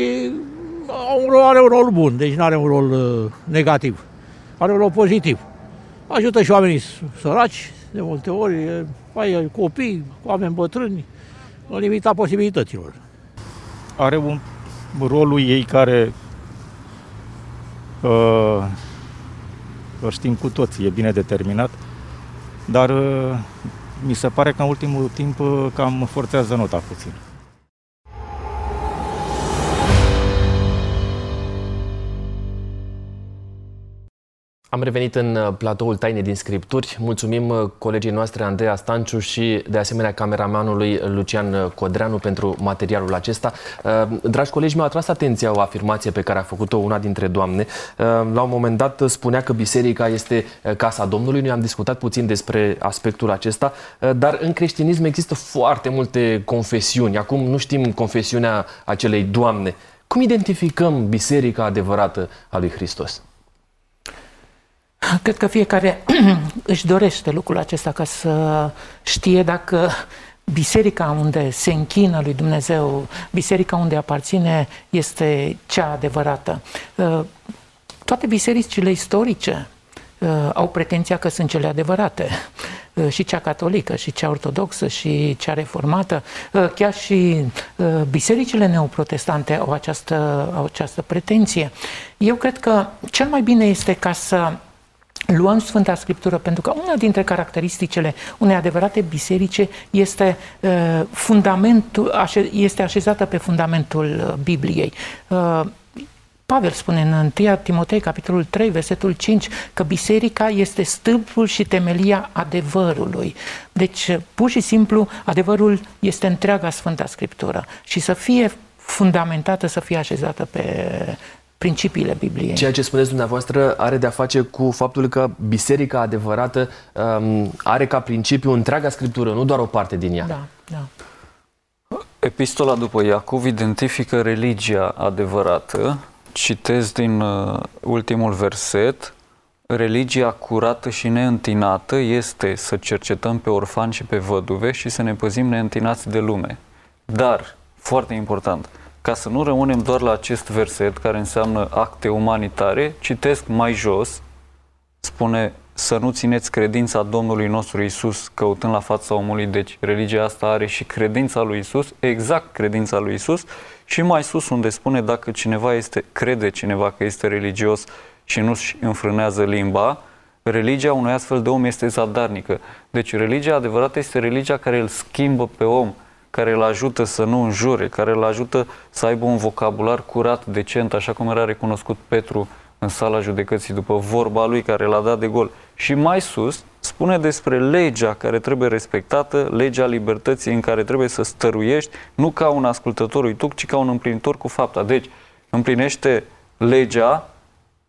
[SPEAKER 10] are un rol bun, deci nu are un rol uh, negativ, are un rol pozitiv. Ajută și oamenii săraci, de multe ori, ai copii, oameni bătrâni, în limita posibilităților.
[SPEAKER 11] Are un rolul ei care uh, îl știm cu toții, e bine determinat, dar uh, mi se pare că în ultimul timp uh, cam forțează nota puțin.
[SPEAKER 2] Am revenit în uh, platoul Taine din Scripturi. Mulțumim uh, colegii noastre Andreea Stanciu și de asemenea cameramanului Lucian uh, Codreanu pentru materialul acesta. Dragi colegi, mi-au atras atenția o afirmație pe care a făcut-o una dintre doamne. La un moment dat spunea că biserica este casa Domnului. Noi am discutat puțin despre aspectul acesta, dar în creștinism există foarte multe confesiuni. Acum nu știm confesiunea acelei doamne. Cum identificăm biserica adevărată a lui Hristos?
[SPEAKER 3] Cred că fiecare își dorește lucrul acesta ca să știe dacă biserica unde se închină lui Dumnezeu, biserica unde aparține, este cea adevărată. Uh, toate bisericile istorice uh, au pretenția că sunt cele adevărate. Uh, și cea catolică, și cea ortodoxă, și cea reformată. Chiar și bisericile neoprotestante au această, au această pretenție. Eu cred că cel mai bine este ca să luăm Sfânta Scriptură, pentru că una dintre caracteristicile unei adevărate biserice este, uh, fundamentul, este așezată pe fundamentul uh, Bibliei. Uh, Pavel spune în 1 Timotei, capitolul 3, versetul 5, că biserica este stâlpul și temelia adevărului. Deci, pur și simplu, adevărul este întreaga Sfânta Scriptură și să fie fundamentată, să fie așezată pe, principiile Bibliei.
[SPEAKER 2] Ceea ce spuneți dumneavoastră are de-a face cu faptul că biserica adevărată um, are ca principiu întreaga scriptură, nu doar o parte din ea.
[SPEAKER 3] Da, da.
[SPEAKER 4] Epistola după Iacov identifică religia adevărată. Citez din uh, ultimul verset. Religia curată și neîntinată este să cercetăm pe orfani și pe văduve și să ne păzim neîntinați de lume. Dar, foarte important, ca să nu rămânem doar la acest verset care înseamnă acte umanitare, citesc mai jos, spune să nu țineți credința Domnului nostru Isus căutând la fața omului. Deci religia asta are și credința lui Isus, exact credința lui Isus și mai sus unde spune dacă cineva este, crede cineva că este religios și nu-și înfrânează limba, religia unui astfel de om este zadarnică. Deci religia adevărată este religia care îl schimbă pe om, care îl ajută să nu înjure, care îl ajută să aibă un vocabular curat, decent, așa cum era recunoscut Petru în sala judecății după vorba lui care l-a dat de gol. Și mai sus spune despre legea care trebuie respectată, legea libertății în care trebuie să stăruiești, nu ca un ascultător uituc, ci ca un împlinitor cu fapta. Deci, împlinește legea,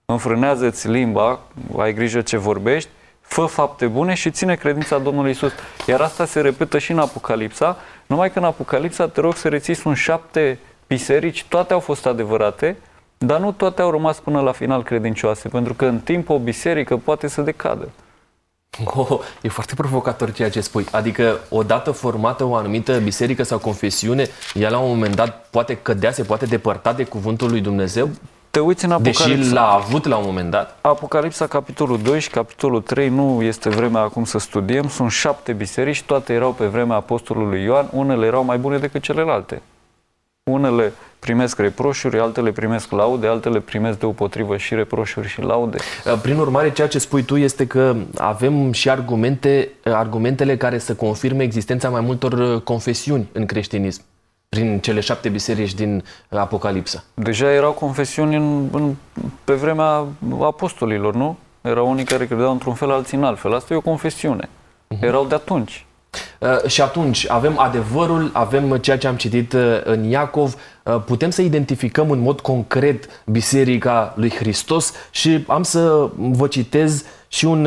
[SPEAKER 4] înfrânează-ți limba, ai grijă ce vorbești, fă fapte bune și ține credința Domnului Isus. Iar asta se repetă și în Apocalipsa, numai că în Apocalipsa te rog să rețiți sunt șapte biserici, toate au fost adevărate, dar nu toate au rămas până la final credincioase, pentru că în timp o biserică poate să decadă.
[SPEAKER 2] Oh, e foarte provocator ceea ce spui. Adică, odată formată o anumită biserică sau confesiune, ea la un moment dat poate cădea, se poate depărta de cuvântul lui Dumnezeu?
[SPEAKER 4] Te uiți în Apocalipsa.
[SPEAKER 2] Deși l-a avut la un moment dat?
[SPEAKER 4] Apocalipsa, capitolul 2 și capitolul 3, nu este vremea acum să studiem, sunt șapte biserici, toate erau pe vremea apostolului Ioan, unele erau mai bune decât celelalte. Unele primesc reproșuri, altele primesc laude, altele primesc deopotrivă și reproșuri și laude.
[SPEAKER 2] Prin urmare, ceea ce spui tu este că avem și argumente, argumentele care să confirme existența mai multor confesiuni în creștinism prin cele șapte biserici din Apocalipsa.
[SPEAKER 4] Deja erau confesiuni în, în, pe vremea apostolilor, nu? Erau unii care credeau într-un fel, alții în altfel. Asta e o confesiune. Uh-huh. Erau de atunci.
[SPEAKER 2] Uh, și atunci avem adevărul, avem ceea ce am citit uh, în Iacov, uh, putem să identificăm în mod concret Biserica lui Hristos și am să vă citez și un,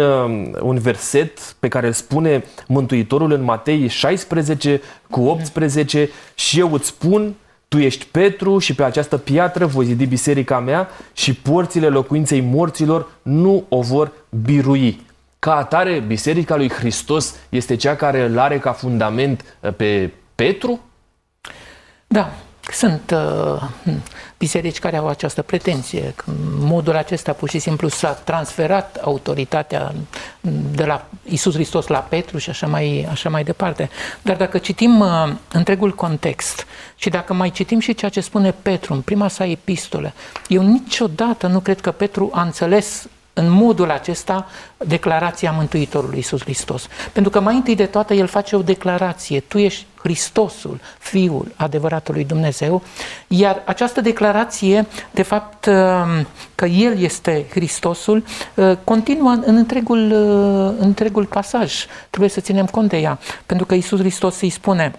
[SPEAKER 2] un verset pe care îl spune Mântuitorul în Matei 16 cu 18 și eu îți spun tu ești Petru și pe această piatră voi zidi biserica mea și porțile locuinței morților nu o vor birui. Ca atare, Biserica lui Hristos este cea care îl are ca fundament uh, pe Petru?
[SPEAKER 3] Da, sunt uh, biserici care au această pretenție. Modul acesta pur și simplu s-a transferat autoritatea de la Isus Hristos la Petru și așa mai, așa mai departe. Dar dacă citim uh, întregul context și dacă mai citim și ceea ce spune Petru în prima sa epistolă, eu niciodată nu cred că Petru a înțeles în modul acesta declarația Mântuitorului Iisus Hristos. Pentru că mai întâi de toate el face o declarație, tu ești Hristosul, Fiul adevăratului Dumnezeu, iar această declarație, de fapt um, că El este Hristosul, uh, continuă în întregul, uh, întregul pasaj. Trebuie să ținem cont de ea, pentru că Iisus Hristos îi spune,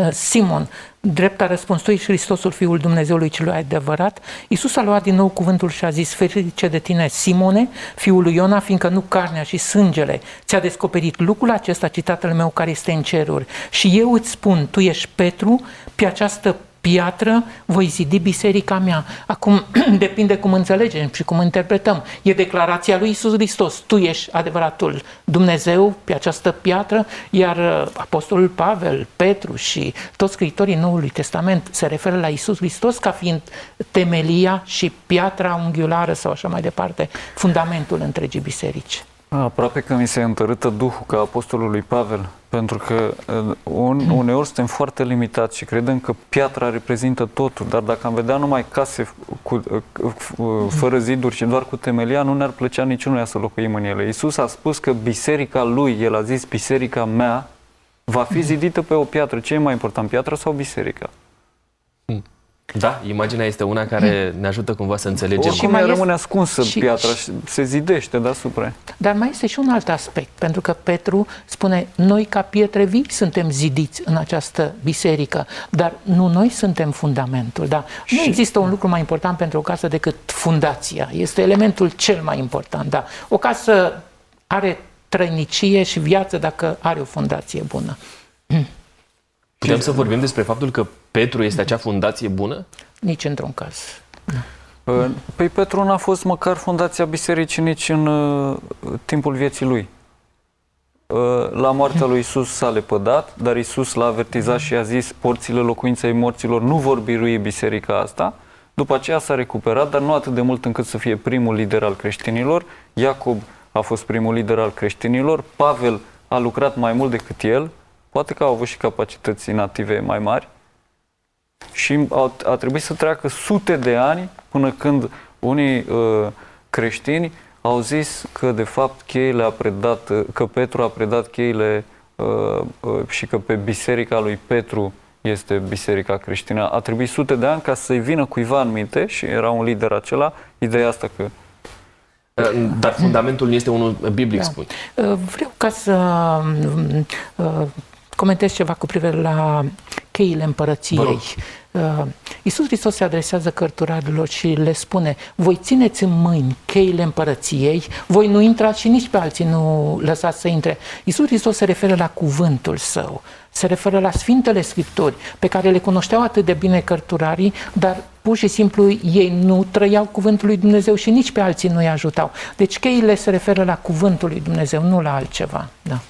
[SPEAKER 3] uh, Simon, Drept a răspuns, tu ești Hristosul Fiul Dumnezeului celui adevărat. Iisus a luat din nou cuvântul și a zis, ferice de tine, Simone, fiul lui Iona, fiindcă nu carnea și sângele ți-a descoperit lucrul acesta, citatul meu care este în ceruri. Și eu îți spun, tu ești Petru, pe această piatră voi zidi biserica mea. Acum depinde cum înțelegem și cum interpretăm. E declarația lui Isus Hristos. Tu ești adevăratul Dumnezeu pe această piatră, iar uh, Apostolul Pavel, Petru și toți scriitorii Noului Testament se referă la Isus Hristos ca fiind temelia și piatra unghiulară sau așa mai departe, fundamentul întregii biserici.
[SPEAKER 4] Aproape că mi se întărâtă Duhul ca apostolului Pavel, pentru că uh, un, uneori suntem foarte limitați și credem că piatra reprezintă totul, dar dacă am vedea numai case cu, uh, uh, fără ziduri și doar cu temelia, nu ne-ar plăcea niciunuia să locuim în ele. Iisus a spus că biserica lui, el a zis biserica mea, va fi zidită pe o piatră. Ce e mai important, piatra sau biserica?
[SPEAKER 2] Da, imaginea este una care ne ajută cumva să înțelegem.
[SPEAKER 4] Și mai rămâne ascunsă și, piatra și se zidește deasupra.
[SPEAKER 3] Dar mai este și un alt aspect, pentru că Petru spune, noi ca pietre vii suntem zidiți în această biserică, dar nu noi suntem fundamentul. Da? Nu și... există un lucru mai important pentru o casă decât fundația. Este elementul cel mai important. Da? O casă are trăinicie și viață dacă are o fundație bună.
[SPEAKER 2] Putem să vorbim despre faptul că Petru este acea fundație bună?
[SPEAKER 3] Nici într-un caz.
[SPEAKER 4] Păi Petru n-a fost măcar fundația bisericii nici în uh, timpul vieții lui. Uh, la moartea lui Isus s-a lepădat, dar Isus l-a avertizat și a zis porțile locuinței morților nu vor birui biserica asta. După aceea s-a recuperat, dar nu atât de mult încât să fie primul lider al creștinilor. Iacob a fost primul lider al creștinilor, Pavel a lucrat mai mult decât el, Poate că au avut și capacități native mai mari și a, a trebuit să treacă sute de ani până când unii uh, creștini au zis că de fapt cheile a predat, că Petru a predat cheile uh, uh, și că pe biserica lui Petru este biserica creștină. A trebuit sute de ani ca să-i vină cuiva în minte și era un lider acela, ideea asta că
[SPEAKER 2] dar fundamentul nu este unul biblic, da. spui.
[SPEAKER 3] Vreau ca să comentez ceva cu privire la cheile împărăției. Uh, Iisus Hristos se adresează cărturarilor și le spune, voi țineți în mâini cheile împărăției, voi nu intrați și nici pe alții nu lăsați să intre. Iisus Hristos se referă la cuvântul său, se referă la Sfintele Scripturi, pe care le cunoșteau atât de bine cărturarii, dar pur și simplu ei nu trăiau cuvântul lui Dumnezeu și nici pe alții nu îi ajutau. Deci cheile se referă la cuvântul lui Dumnezeu, nu la altceva. Da.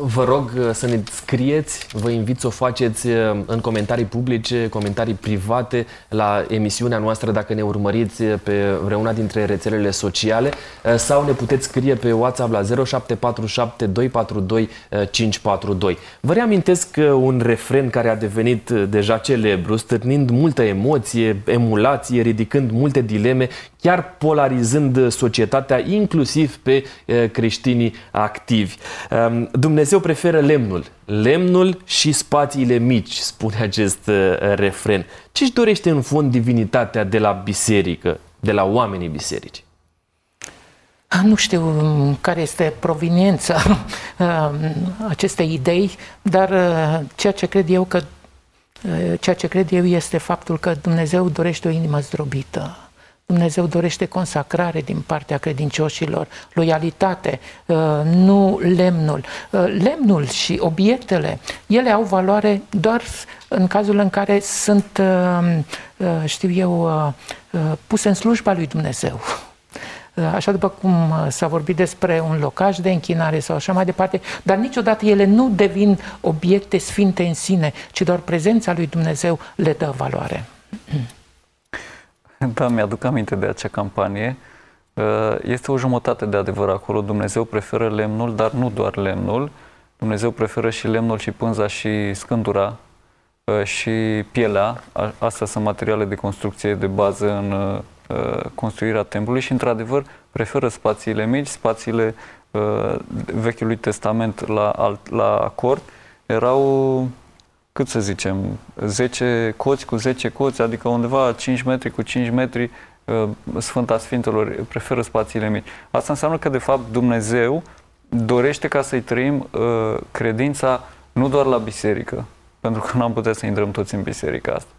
[SPEAKER 2] Vă rog uh, să ne scrieți, vă invit să o faceți uh, în comentarii publice, comentarii private la emisiunea noastră dacă ne urmăriți uh, pe vreuna dintre rețelele sociale sau ne puteți scrie pe WhatsApp la 0747 242 542. Vă reamintesc un refren care a devenit deja celebru, stârnind multă emoție, emulație, ridicând multe dileme, chiar polarizând societatea, inclusiv pe creștinii activi. Um, Dumnezeu preferă lemnul. Lemnul și spațiile mici, spune acest refren. Ce își dorește în fond divinitatea de la biserică, de la oamenii biserici?
[SPEAKER 3] Nu știu um, care este proveniența acestei idei, dar ceea ce cred eu că ceea ce cred eu este faptul că Dumnezeu dorește o inimă zdrobită Dumnezeu dorește consacrare din partea credincioșilor, loialitate, uh, nu lemnul. Uh, lemnul și obiectele, ele au valoare doar în cazul în care sunt, uh, știu eu, puse în slujba lui Dumnezeu. Așa după cum s-a vorbit despre un locaj de închinare sau așa mai departe, dar niciodată ele nu devin obiecte sfinte în sine, ci doar prezența lui Dumnezeu le dă valoare.
[SPEAKER 4] Da, mi-aduc aminte de acea campanie. Uh, este o jumătate de adevăr acolo. Dumnezeu preferă lemnul, dar nu doar lemnul. Dumnezeu preferă și lemnul și pânza și scândura uh, și pielea. Astea sunt materiale de construcție de bază în uh, construirea templului și, într-adevăr, preferă spațiile mici, spațiile Vechiului Testament la, la acord. Erau cât să zicem, 10 coți cu 10 coți, adică undeva 5 metri cu 5 metri, uh, Sfânta Sfintelor preferă spațiile mici. Asta înseamnă că, de fapt, Dumnezeu dorește ca să-i trăim uh, credința nu doar la biserică, pentru că nu am putea să intrăm toți în biserica asta,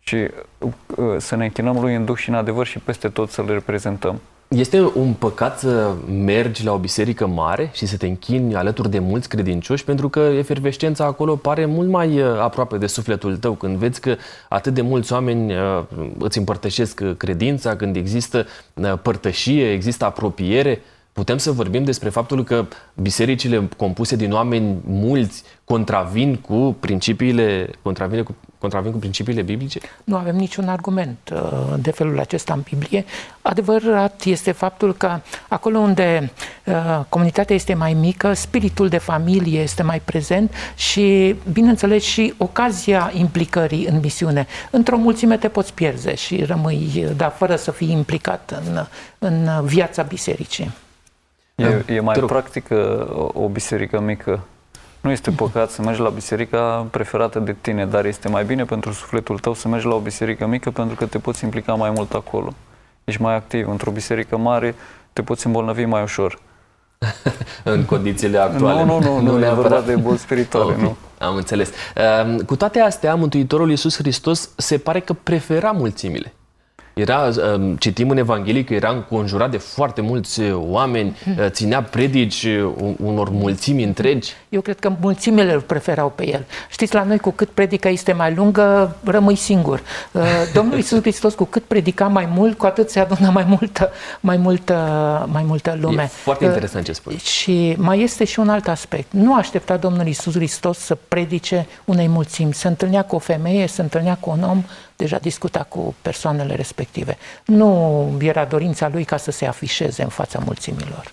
[SPEAKER 4] ci uh, să ne închinăm Lui în Duh și în adevăr și peste tot să le reprezentăm.
[SPEAKER 2] Este un păcat să mergi la o biserică mare și să te închini alături de mulți credincioși, pentru că efervescența acolo pare mult mai uh, aproape de sufletul tău. Când vezi că atât de mulți oameni uh, îți împărtășesc credința, când există uh, părtășie, există apropiere, putem să vorbim despre faptul că bisericile compuse din oameni mulți contravin cu principiile, contravine cu contravin cu principiile biblice?
[SPEAKER 3] Nu avem niciun argument uh, de felul acesta în Biblie. Adevărat este faptul că acolo unde uh, comunitatea este mai mică, spiritul de familie este mai prezent și, bineînțeles, și ocazia implicării în misiune. Într-o mulțime te poți pierde și rămâi, da, fără să fii implicat în, în viața bisericii.
[SPEAKER 4] E, e mai practică o, o biserică mică nu este păcat să mergi la biserica preferată de tine, dar este mai bine pentru sufletul tău să mergi la o biserică mică pentru că te poți implica mai mult acolo. Ești mai activ. Într-o biserică mare te poți îmbolnăvi mai ușor.
[SPEAKER 2] în condițiile actuale.
[SPEAKER 4] Nu, nu, nu, nu, nu e vorba de boli spirituale, okay. nu.
[SPEAKER 2] Am înțeles. Ehm, cu toate astea, Mântuitorul Iisus Hristos se pare că prefera mulțimile. Era, um, citim în Evanghelie că era înconjurat de foarte mulți uh, oameni, uh, ținea predici uh, unor mulțimi întregi.
[SPEAKER 3] Eu cred că mulțimile îl preferau pe el. Știți, la noi cu cât predica este mai lungă, rămâi singur. Domnul Iisus Hristos cu cât predica mai mult, cu atât se adună mai multă, mai multă, mai multă lume. E
[SPEAKER 2] foarte interesant ce spui.
[SPEAKER 3] Și mai este și un alt aspect. Nu aștepta Domnul Iisus Hristos să predice unei mulțimi. Se întâlnea cu o femeie, se întâlnea cu un om, deja discuta cu persoanele respective. Nu era dorința lui ca să se afișeze în fața mulțimilor.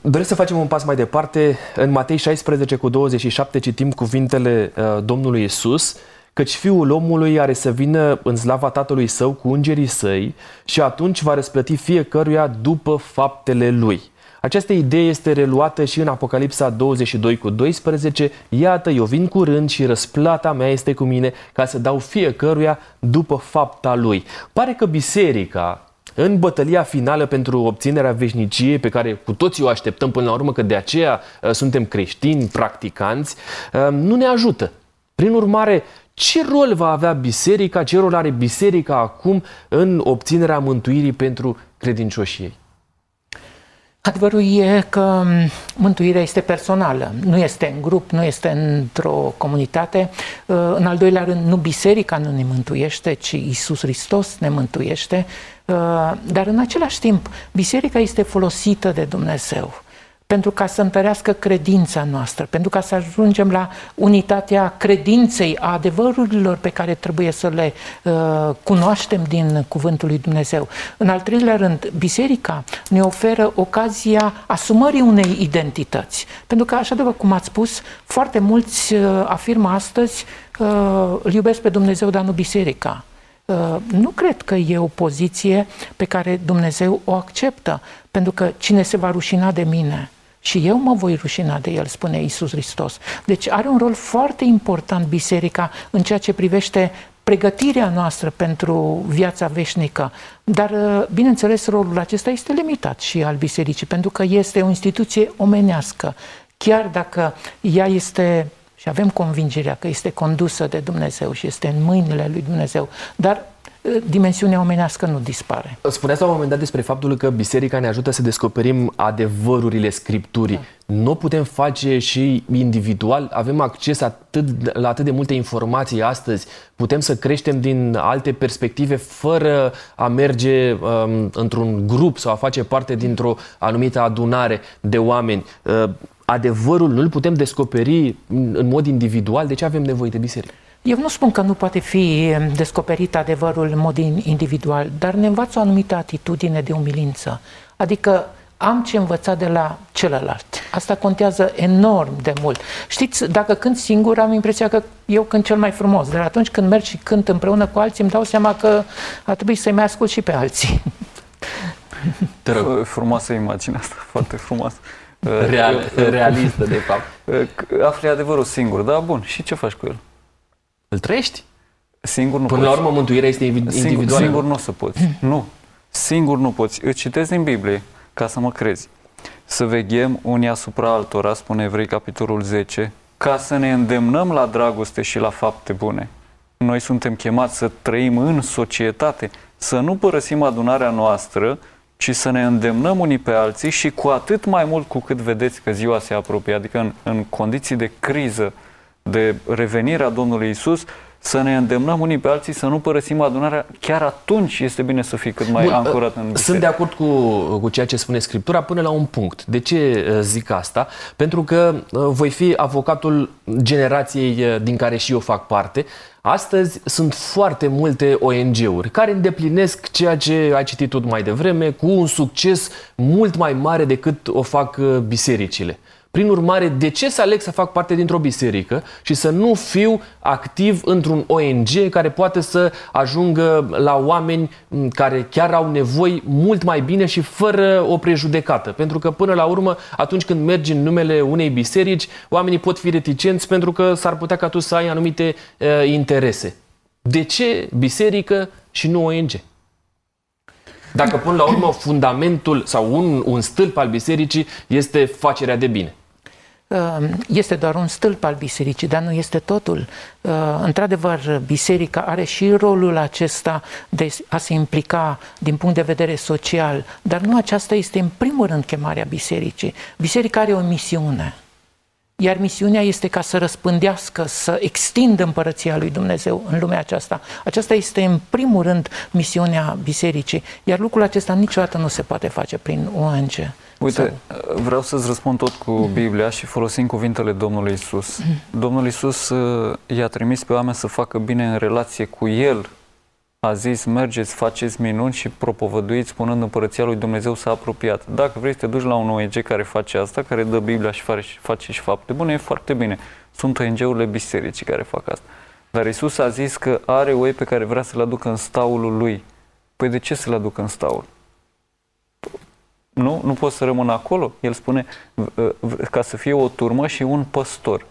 [SPEAKER 2] Doresc să facem un pas mai departe. În Matei 16 cu 27 citim cuvintele uh, Domnului Isus, căci Fiul omului are să vină în slava Tatălui Său cu îngerii săi și atunci va răsplăti fiecăruia după faptele lui. Această idee este reluată și în Apocalipsa 22 cu 12. Iată, eu vin curând și răsplata mea este cu mine ca să dau fiecăruia după fapta lui. Pare că biserica, în bătălia finală pentru obținerea veșniciei pe care cu toții o așteptăm până la urmă, că de aceea uh, suntem creștini, practicanți, uh, nu ne ajută. Prin urmare, ce rol va avea biserica, ce rol are biserica acum în obținerea mântuirii pentru credincioșii ei?
[SPEAKER 3] Adevărul e că mântuirea este personală, nu este în grup, nu este într-o comunitate. Uh, în al doilea rând, nu biserica nu ne mântuiește, ci Isus Hristos ne mântuiește. Uh, dar în același timp, biserica este folosită de Dumnezeu pentru ca să întărească credința noastră, pentru ca să ajungem la unitatea credinței, a adevărurilor pe care trebuie să le uh, cunoaștem din Cuvântul lui Dumnezeu. În al treilea rând, Biserica ne oferă ocazia asumării unei identități. Pentru că, așa după cum ați spus, foarte mulți uh, afirmă astăzi uh, îl iubesc pe Dumnezeu, dar nu Biserica. Uh, nu cred că e o poziție pe care Dumnezeu o acceptă, pentru că cine se va rușina de mine, și eu mă voi rușina de el, spune Isus Hristos. Deci are un rol foarte important biserica în ceea ce privește pregătirea noastră pentru viața veșnică. Dar, uh, bineînțeles, rolul acesta este limitat și al bisericii, pentru că este o instituție omenească. Chiar dacă ea este și avem convingerea că este condusă de Dumnezeu și este în mâinile lui Dumnezeu, dar dimensiunea omenească nu dispare.
[SPEAKER 2] Spuneați la un moment dat despre faptul că biserica ne ajută să descoperim adevărurile Scripturii. Da. Nu putem face și individual? Avem acces atât, la atât de multe informații astăzi? Putem să creștem din alte perspective fără a merge um, într-un grup sau a face parte dintr-o anumită adunare de oameni? Uh, adevărul nu-l putem descoperi în mod individual? De ce avem nevoie de biserică?
[SPEAKER 3] Eu nu spun că nu poate fi descoperit adevărul în mod individual, dar ne învață o anumită atitudine de umilință. Adică am ce învăța de la celălalt. Asta contează enorm de mult. Știți, dacă cânt singur, am impresia că eu cânt cel mai frumos, dar atunci când merg și cânt împreună cu alții, îmi dau seama că ar trebui să-i mai ascult și pe alții.
[SPEAKER 4] Te rog. Frumoasă imagine asta, foarte frumoasă.
[SPEAKER 2] Real, realistă, de fapt.
[SPEAKER 4] Afli adevărul singur, da? Bun. Și ce faci cu el?
[SPEAKER 2] Îl trăiești?
[SPEAKER 4] Singur nu
[SPEAKER 2] Până
[SPEAKER 4] poți.
[SPEAKER 2] la urmă, mântuirea este individuală.
[SPEAKER 4] Singur, singur nu o să poți. nu. Singur nu poți. Îți citesc din Biblie ca să mă crezi. Să veghem unii asupra altora, spune Evrei capitolul 10, ca să ne îndemnăm la dragoste și la fapte bune. Noi suntem chemați să trăim în societate, să nu părăsim adunarea noastră, ci să ne îndemnăm unii pe alții și cu atât mai mult cu cât vedeți că ziua se apropie, adică în, în condiții de criză, de revenirea Domnului Isus, să ne îndemnăm unii pe alții să nu părăsim adunarea, chiar atunci este bine să fii cât mai Bun, ancorat în biserică.
[SPEAKER 2] Sunt de acord cu, cu ceea ce spune Scriptura până la un punct. De ce uh, zic asta? Pentru că uh, voi fi avocatul generației uh, din care și eu fac parte. Astăzi sunt foarte multe ONG-uri care îndeplinesc ceea ce ai citit tu mai devreme cu un succes mult mai mare decât o fac bisericile. Prin urmare, de ce să aleg să fac parte dintr-o biserică și să nu fiu activ într-un ONG care poate să ajungă la oameni care chiar au nevoi mult mai bine și fără o prejudecată? Pentru că, până la urmă, atunci când mergi în numele unei biserici, oamenii pot fi reticenți pentru că s-ar putea ca tu să ai anumite uh, interese. De ce biserică și nu ONG? Dacă până la urmă fundamentul sau un, un stâlp al bisericii este facerea de bine.
[SPEAKER 3] Ehm, este doar un stâlp al bisericii, dar nu este totul. Ehm, într-adevăr, biserica are și rolul acesta de a se implica din punct de vedere social, dar nu aceasta este în primul rând chemarea bisericii. Biserica are o misiune. Iar misiunea este ca să răspândească, să extindă împărăția lui Dumnezeu în lumea aceasta. Aceasta este în primul rând misiunea bisericii. Iar lucrul acesta niciodată nu se poate face prin ONG.
[SPEAKER 4] Uite, sau... vreau să-ți răspund tot cu mm. Biblia și folosim cuvintele Domnului Isus. Mm. Domnul Isus uh, i-a trimis pe oameni să facă bine în relație cu El. A zis, mergeți, faceți minuni și propovăduiți spunând împărăția lui Dumnezeu s-a apropiat. Dacă vrei să te duci la un ONG care face asta, care dă Biblia și face, face și fapte bune, e foarte bine. Sunt ONG-urile bisericii care fac asta. Dar Isus a zis că are oi pe care vrea să le aducă în staulul lui. Păi de ce să le aducă în staul? Nu, nu pot să rămân acolo. El spune ca să fie o turmă și un păstor.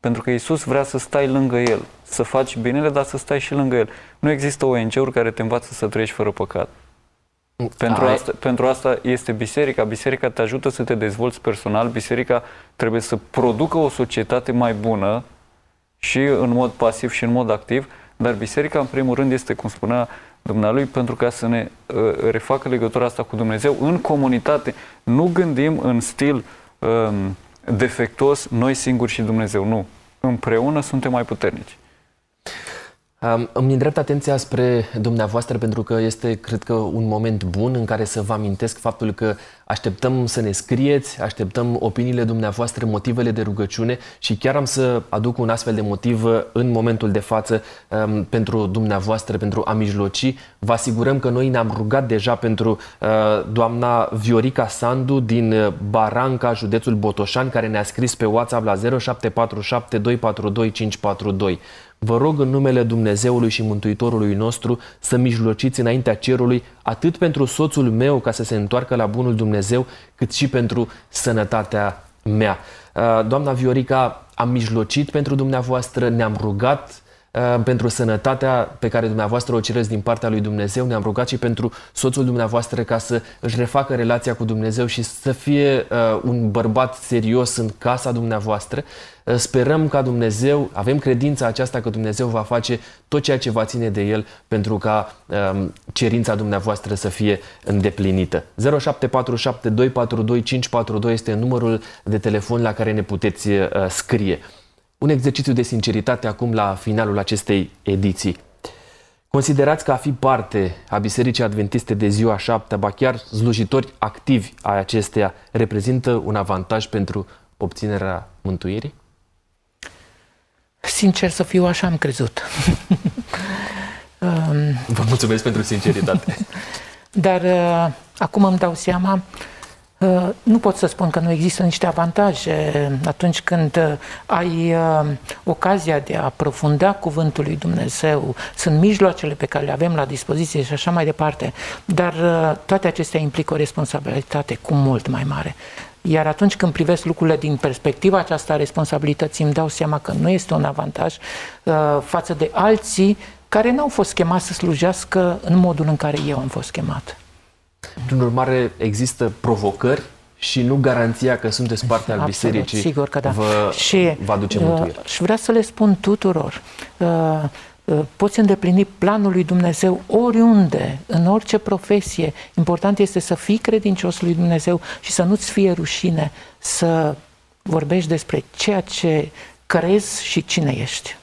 [SPEAKER 4] Pentru că Isus vrea să stai lângă El, să faci binele, dar să stai și lângă El. Nu există ONG-uri care te învață să trăiești fără păcat. Pentru asta, pentru asta este biserica. Biserica te ajută să te dezvolți personal. Biserica trebuie să producă o societate mai bună și în mod pasiv și în mod activ, dar biserica, în primul rând, este, cum spunea Dumnealui, pentru ca să ne uh, refacă legătura asta cu Dumnezeu în comunitate. Nu gândim în stil uh, defectuos noi singuri și Dumnezeu. Nu. Împreună suntem mai puternici.
[SPEAKER 2] Um, îmi îndrept atenția spre dumneavoastră pentru că este, cred că, un moment bun în care să vă amintesc faptul că așteptăm să ne scrieți, așteptăm opiniile dumneavoastră, motivele de rugăciune și chiar am să aduc un astfel de motiv în momentul de față um, pentru dumneavoastră, pentru a mijloci. Vă asigurăm că noi ne-am rugat deja pentru uh, doamna Viorica Sandu din Baranca, județul Botoșani, care ne-a scris pe WhatsApp la 0747 242 542. Vă rog în numele Dumnezeului și Mântuitorului nostru să mijlociți înaintea cerului atât pentru soțul meu ca să se întoarcă la bunul Dumnezeu, cât și pentru sănătatea mea. Uh, doamna Viorica, am mijlocit pentru dumneavoastră, ne-am rugat uh, pentru sănătatea pe care dumneavoastră o cereți din partea lui Dumnezeu. Ne-am rugat și pentru soțul dumneavoastră ca să își refacă relația cu Dumnezeu și să fie uh, un bărbat serios în casa dumneavoastră. Eh, sperăm ca Dumnezeu, avem credința aceasta că Dumnezeu va face tot ceea ce va ține de El pentru ca um, cerința dumneavoastră să fie îndeplinită. 0747 242 542 este numărul de telefon la care ne puteți uh, scrie. Un exercițiu de sinceritate acum la finalul acestei ediții. Considerați că a fi parte a Bisericii Adventiste de ziua șapte, ba chiar slujitori activi a acesteia, reprezintă un avantaj pentru obținerea mântuirii?
[SPEAKER 3] Sincer să fiu, așa am crezut.
[SPEAKER 2] Vă mulțumesc pentru sinceritate.
[SPEAKER 3] Dar uh, acum îmi dau seama, uh, nu pot să spun că nu există niște avantaje atunci când uh, ai uh, ocazia de a aprofunda cuvântul lui Dumnezeu, sunt mijloacele pe care le avem la dispoziție și așa mai departe, dar uh, toate acestea implică o responsabilitate cu mult mai mare. Iar atunci când privesc lucrurile din perspectiva aceasta a responsabilității, îmi dau seama că nu este un avantaj uh, față de alții care n-au fost chemați să slujească în modul în care eu am fost chemat.
[SPEAKER 2] Prin urmare, există provocări și nu garanția că sunteți parte al
[SPEAKER 3] Absolut,
[SPEAKER 2] bisericii
[SPEAKER 3] sigur că da.
[SPEAKER 2] vă și, va duce mântuire.
[SPEAKER 3] Uh, și vreau să le spun tuturor, uh, Uh, poți îndeplini planul lui Dumnezeu oriunde, în orice profesie. Important este să fii credincios lui Dumnezeu și să nu-ți fie rușine să vorbești despre ceea ce crezi și cine ești.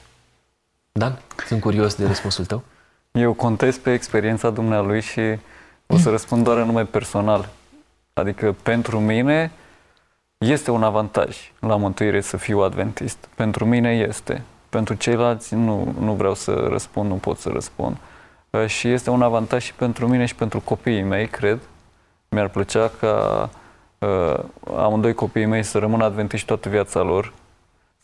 [SPEAKER 2] Dan, sunt curios de răspunsul tău.
[SPEAKER 4] Eu contez pe experiența dumnealui și o să răspund doar în nume personal. Adică pentru mine este un avantaj la mântuire să fiu adventist. Pentru mine este. Pentru ceilalți nu, nu vreau să răspund, nu pot să răspund. Uh, și este un avantaj și pentru mine și pentru copiii mei, cred. Mi-ar plăcea ca uh, amândoi copiii mei să rămână adventiști toată viața lor,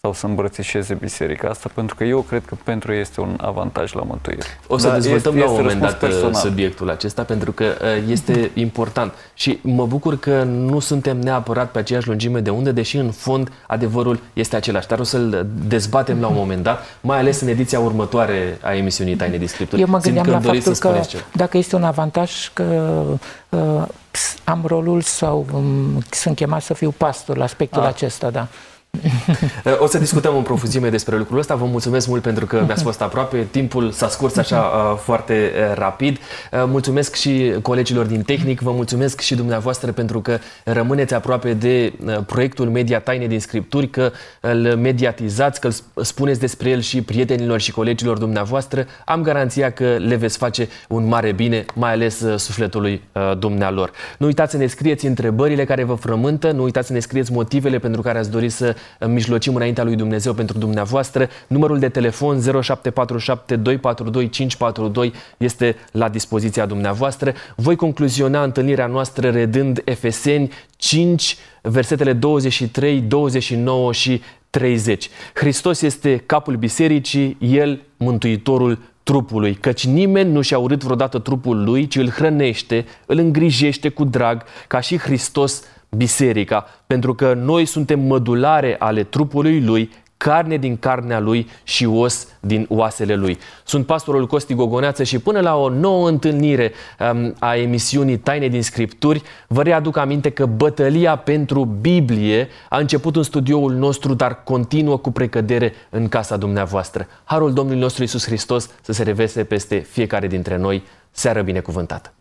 [SPEAKER 4] sau să îmbrățișeze biserica asta, pentru că eu cred că pentru ei este un avantaj la mântuire.
[SPEAKER 2] O să
[SPEAKER 4] Dar
[SPEAKER 2] dezvoltăm
[SPEAKER 4] este,
[SPEAKER 2] la un moment dat uh,
[SPEAKER 4] personal.
[SPEAKER 2] subiectul acesta, pentru că uh, este important. Și mă bucur că nu suntem neapărat pe aceeași lungime de undă, deși în fond adevărul este același. Dar o să-l dezbatem la un moment dat, mai ales în ediția următoare a emisiunii Taine de Scripturi.
[SPEAKER 3] Eu mă gândeam la faptul că
[SPEAKER 2] ceva.
[SPEAKER 3] dacă este un avantaj că uh, am rolul sau um, sunt chemat să fiu pastor la aspectul
[SPEAKER 2] Ah.
[SPEAKER 3] acesta, da.
[SPEAKER 2] O să discutăm în profuzime despre lucrul ăsta. Vă mulțumesc mult pentru că mi-ați fost aproape. Timpul s-a scurs așa uh, foarte uh, rapid. Uh, Mulțumesc și colegilor din tehnic. Vă mulțumesc și dumneavoastră pentru că rămâneți aproape de uh, proiectul Media Taine din Scripturi, că îl mediatizați, că îl sp- spuneți despre el și prietenilor și colegilor dumneavoastră. Am garanția că le veți face un mare bine, mai ales uh, sufletului uh, dumnealor. Nu uitați să ne scrieți întrebările care vă frământă, nu uitați să ne scrieți motivele pentru care ați dori să uh, mijlocim înaintea lui Dumnezeu pentru dumneavoastră. Numărul de telefon 0747 242 542 este la dispoziția dumneavoastră. Voi concluziona întâlnirea noastră redând Efeseni 5, versetele 23, 29 și 30. Hristos este capul bisericii, El mântuitorul trupului, căci nimeni nu și-a urât vreodată trupul lui, ci îl hrănește, îl îngrijește cu drag, ca și Hristos biserica, pentru că noi suntem mădulare ale trupului lui, carne din carnea lui și os din oasele lui. Sunt pastorul Costi Gogoneață și până la o nouă întâlnire um, a emisiunii Taine din Scripturi, vă readuc aminte că bătălia pentru Biblie a început în studioul nostru, dar continuă cu precădere în casa dumneavoastră. Harul Domnului nostru Isus Hristos să se revese peste fiecare dintre noi. Seară binecuvântată!